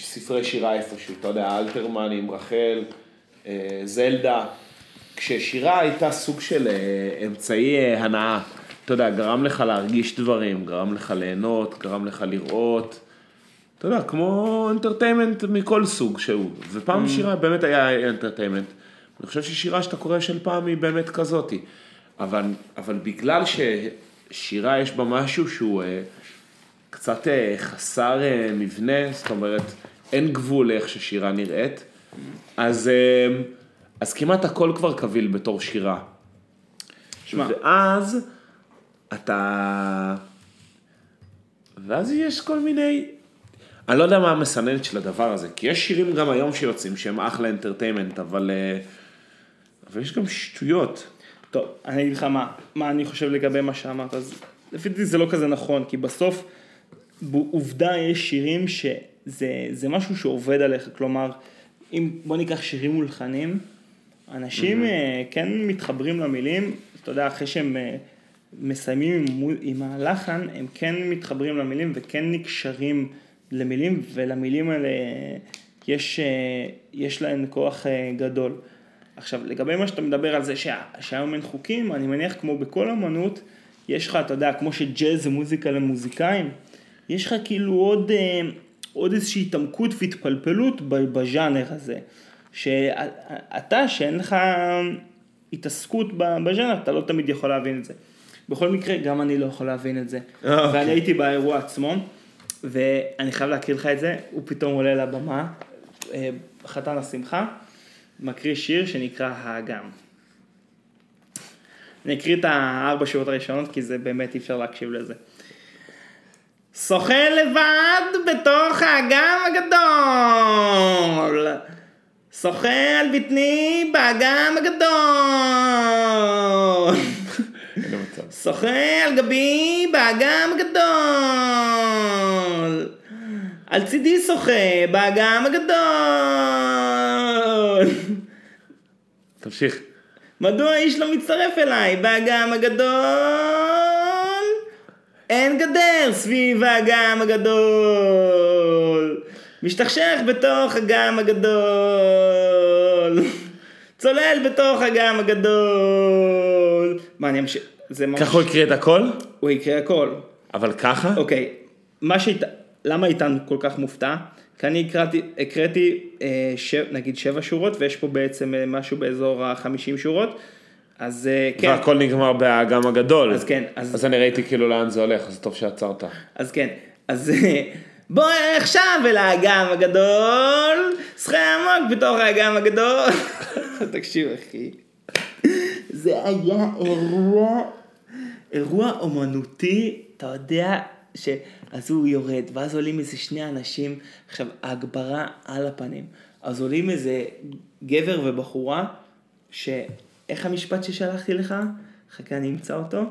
[SPEAKER 2] ספרי שירה איפשהו, אתה יודע, אלתרמנים, רחל, אה, זלדה, כששירה הייתה סוג של אה, אמצעי אה, הנאה, אתה יודע, גרם לך להרגיש דברים, גרם לך ליהנות, גרם לך לראות, אתה יודע, כמו entertainment מכל סוג שהוא, ופעם שירה באמת היה entertainment. אני חושב ששירה שאתה קורא של פעם היא באמת כזאתי, אבל, אבל בגלל ששירה יש בה משהו שהוא אה, קצת אה, חסר אה, מבנה, זאת אומרת, אין גבול לאיך ששירה נראית, אז, אה, אז כמעט הכל כבר קביל בתור שירה.
[SPEAKER 1] שמע.
[SPEAKER 2] ואז אתה... ואז יש כל מיני... אני לא יודע מה המסננת של הדבר הזה, כי יש שירים גם היום שיוצאים שהם אחלה אנטרטיימנט, אבל... אה, אבל יש גם שטויות.
[SPEAKER 1] טוב, אני אגיד לך מה, מה אני חושב לגבי מה שאמרת, אז לפי דעתי זה לא כזה נכון, כי בסוף, עובדה יש שירים שזה זה משהו שעובד עליך, כלומר, אם בוא ניקח שירים מולחנים, אנשים אה, כן מתחברים למילים, אתה יודע, אחרי שהם אה, מסיימים עם, עם הלחן, הם כן מתחברים למילים וכן נקשרים למילים, ולמילים האלה יש, אה, יש להן כוח גדול. עכשיו, לגבי מה שאתה מדבר על זה שה, שהיום אין חוקים, אני מניח כמו בכל אמנות, יש לך, אתה יודע, כמו שג'אז זה מוזיקה למוזיקאים, יש לך כאילו עוד, עוד איזושהי התעמקות והתפלפלות בז'אנר הזה. שאתה, שאין לך התעסקות בז'אנר, אתה לא תמיד יכול להבין את זה. בכל מקרה, גם אני לא יכול להבין את זה.
[SPEAKER 2] אה, אוקיי.
[SPEAKER 1] ואני הייתי באירוע עצמו, ואני חייב להקריא לך את זה, הוא פתאום עולה לבמה, אה, חתן השמחה, מקריא שיר שנקרא האגם. אני אקריא את הארבע שורות הראשונות, כי זה באמת אי אפשר להקשיב לזה. שוחה לבד בתוך האגם הגדול. שוחה על בטני באגם הגדול. שוחה על גבי באגם הגדול. על צידי שוחה באגם הגדול.
[SPEAKER 2] תמשיך.
[SPEAKER 1] מדוע איש לא מצטרף אליי באגם הגדול? אין גדר סביב האגם הגדול. משתכשך בתוך אגם הגדול. צולל בתוך אגם הגדול. מה, אני אמשיך? זה ממש...
[SPEAKER 2] ככה הוא הקריא את הכל?
[SPEAKER 1] הוא יקרה הכל.
[SPEAKER 2] אבל ככה?
[SPEAKER 1] אוקיי, מה שהת... למה איתן כל כך מופתע? כי אני הקראתי, הקראתי אה, ש... נגיד שבע שורות ויש פה בעצם אה, משהו באזור החמישים שורות, אז אה, כן,
[SPEAKER 2] והכל נגמר באגם הגדול.
[SPEAKER 1] אז כן, אז-
[SPEAKER 2] אז אני ראיתי כאילו לאן זה הולך, אז טוב שעצרת.
[SPEAKER 1] אז כן, אז אה, בוא עכשיו אל האגם הגדול, שחה עמוק בתוך האגם הגדול. [laughs] תקשיב אחי, זה היה אירוע, אירוע אומנותי, אתה יודע, ש... אז הוא יורד, ואז עולים איזה שני אנשים, עכשיו ההגברה על הפנים, אז עולים איזה גבר ובחורה, ש... איך המשפט ששלחתי לך? חכה אני אמצא אותו.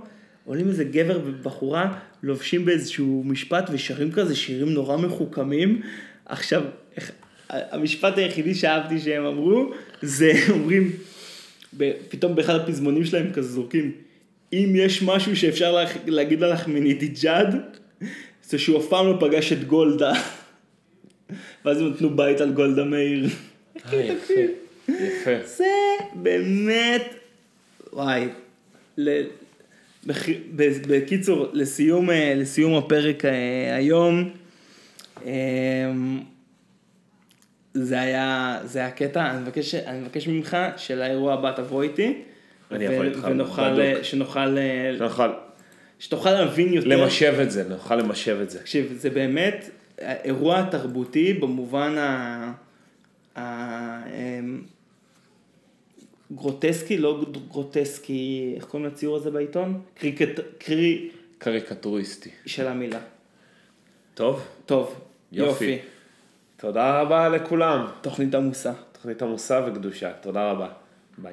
[SPEAKER 1] עולים איזה גבר ובחורה, לובשים באיזשהו משפט ושרים כזה שירים נורא מחוכמים. עכשיו, המשפט היחידי שאהבתי שהם אמרו, זה אומרים, פתאום באחד הפזמונים שלהם כזה זורקים, אם יש משהו שאפשר לה, להגיד על אחמדינג'אד, זה שהוא אף פעם לא פגש את גולדה. [laughs] ואז הם נתנו בית על גולדה מאיר.
[SPEAKER 2] יפה.
[SPEAKER 1] זה באמת, וואי, ל... בקיצור, לסיום, אה, לסיום הפרק אה, היום, אה, זה היה, זה היה קטע, אני מבקש, אני מבקש ממך שלאירוע הבא תבוא איתי.
[SPEAKER 2] אני אבוא איתך, בדוק.
[SPEAKER 1] אה, שנוכל, אה,
[SPEAKER 2] נוכל
[SPEAKER 1] שתוכל להבין יותר.
[SPEAKER 2] למשב את זה, נוכל למשב את זה.
[SPEAKER 1] תקשיב, זה באמת אירוע תרבותי במובן ה... ה... גרוטסקי, לא גרוטסקי, איך קוראים לציור הזה בעיתון? קריקט... קרי
[SPEAKER 2] קריקטוריסטי.
[SPEAKER 1] של המילה.
[SPEAKER 2] טוב,
[SPEAKER 1] טוב,
[SPEAKER 2] יופי.
[SPEAKER 1] יופי.
[SPEAKER 2] תודה רבה לכולם.
[SPEAKER 1] תוכנית עמוסה.
[SPEAKER 2] תוכנית עמוסה וקדושה. תודה רבה. ביי.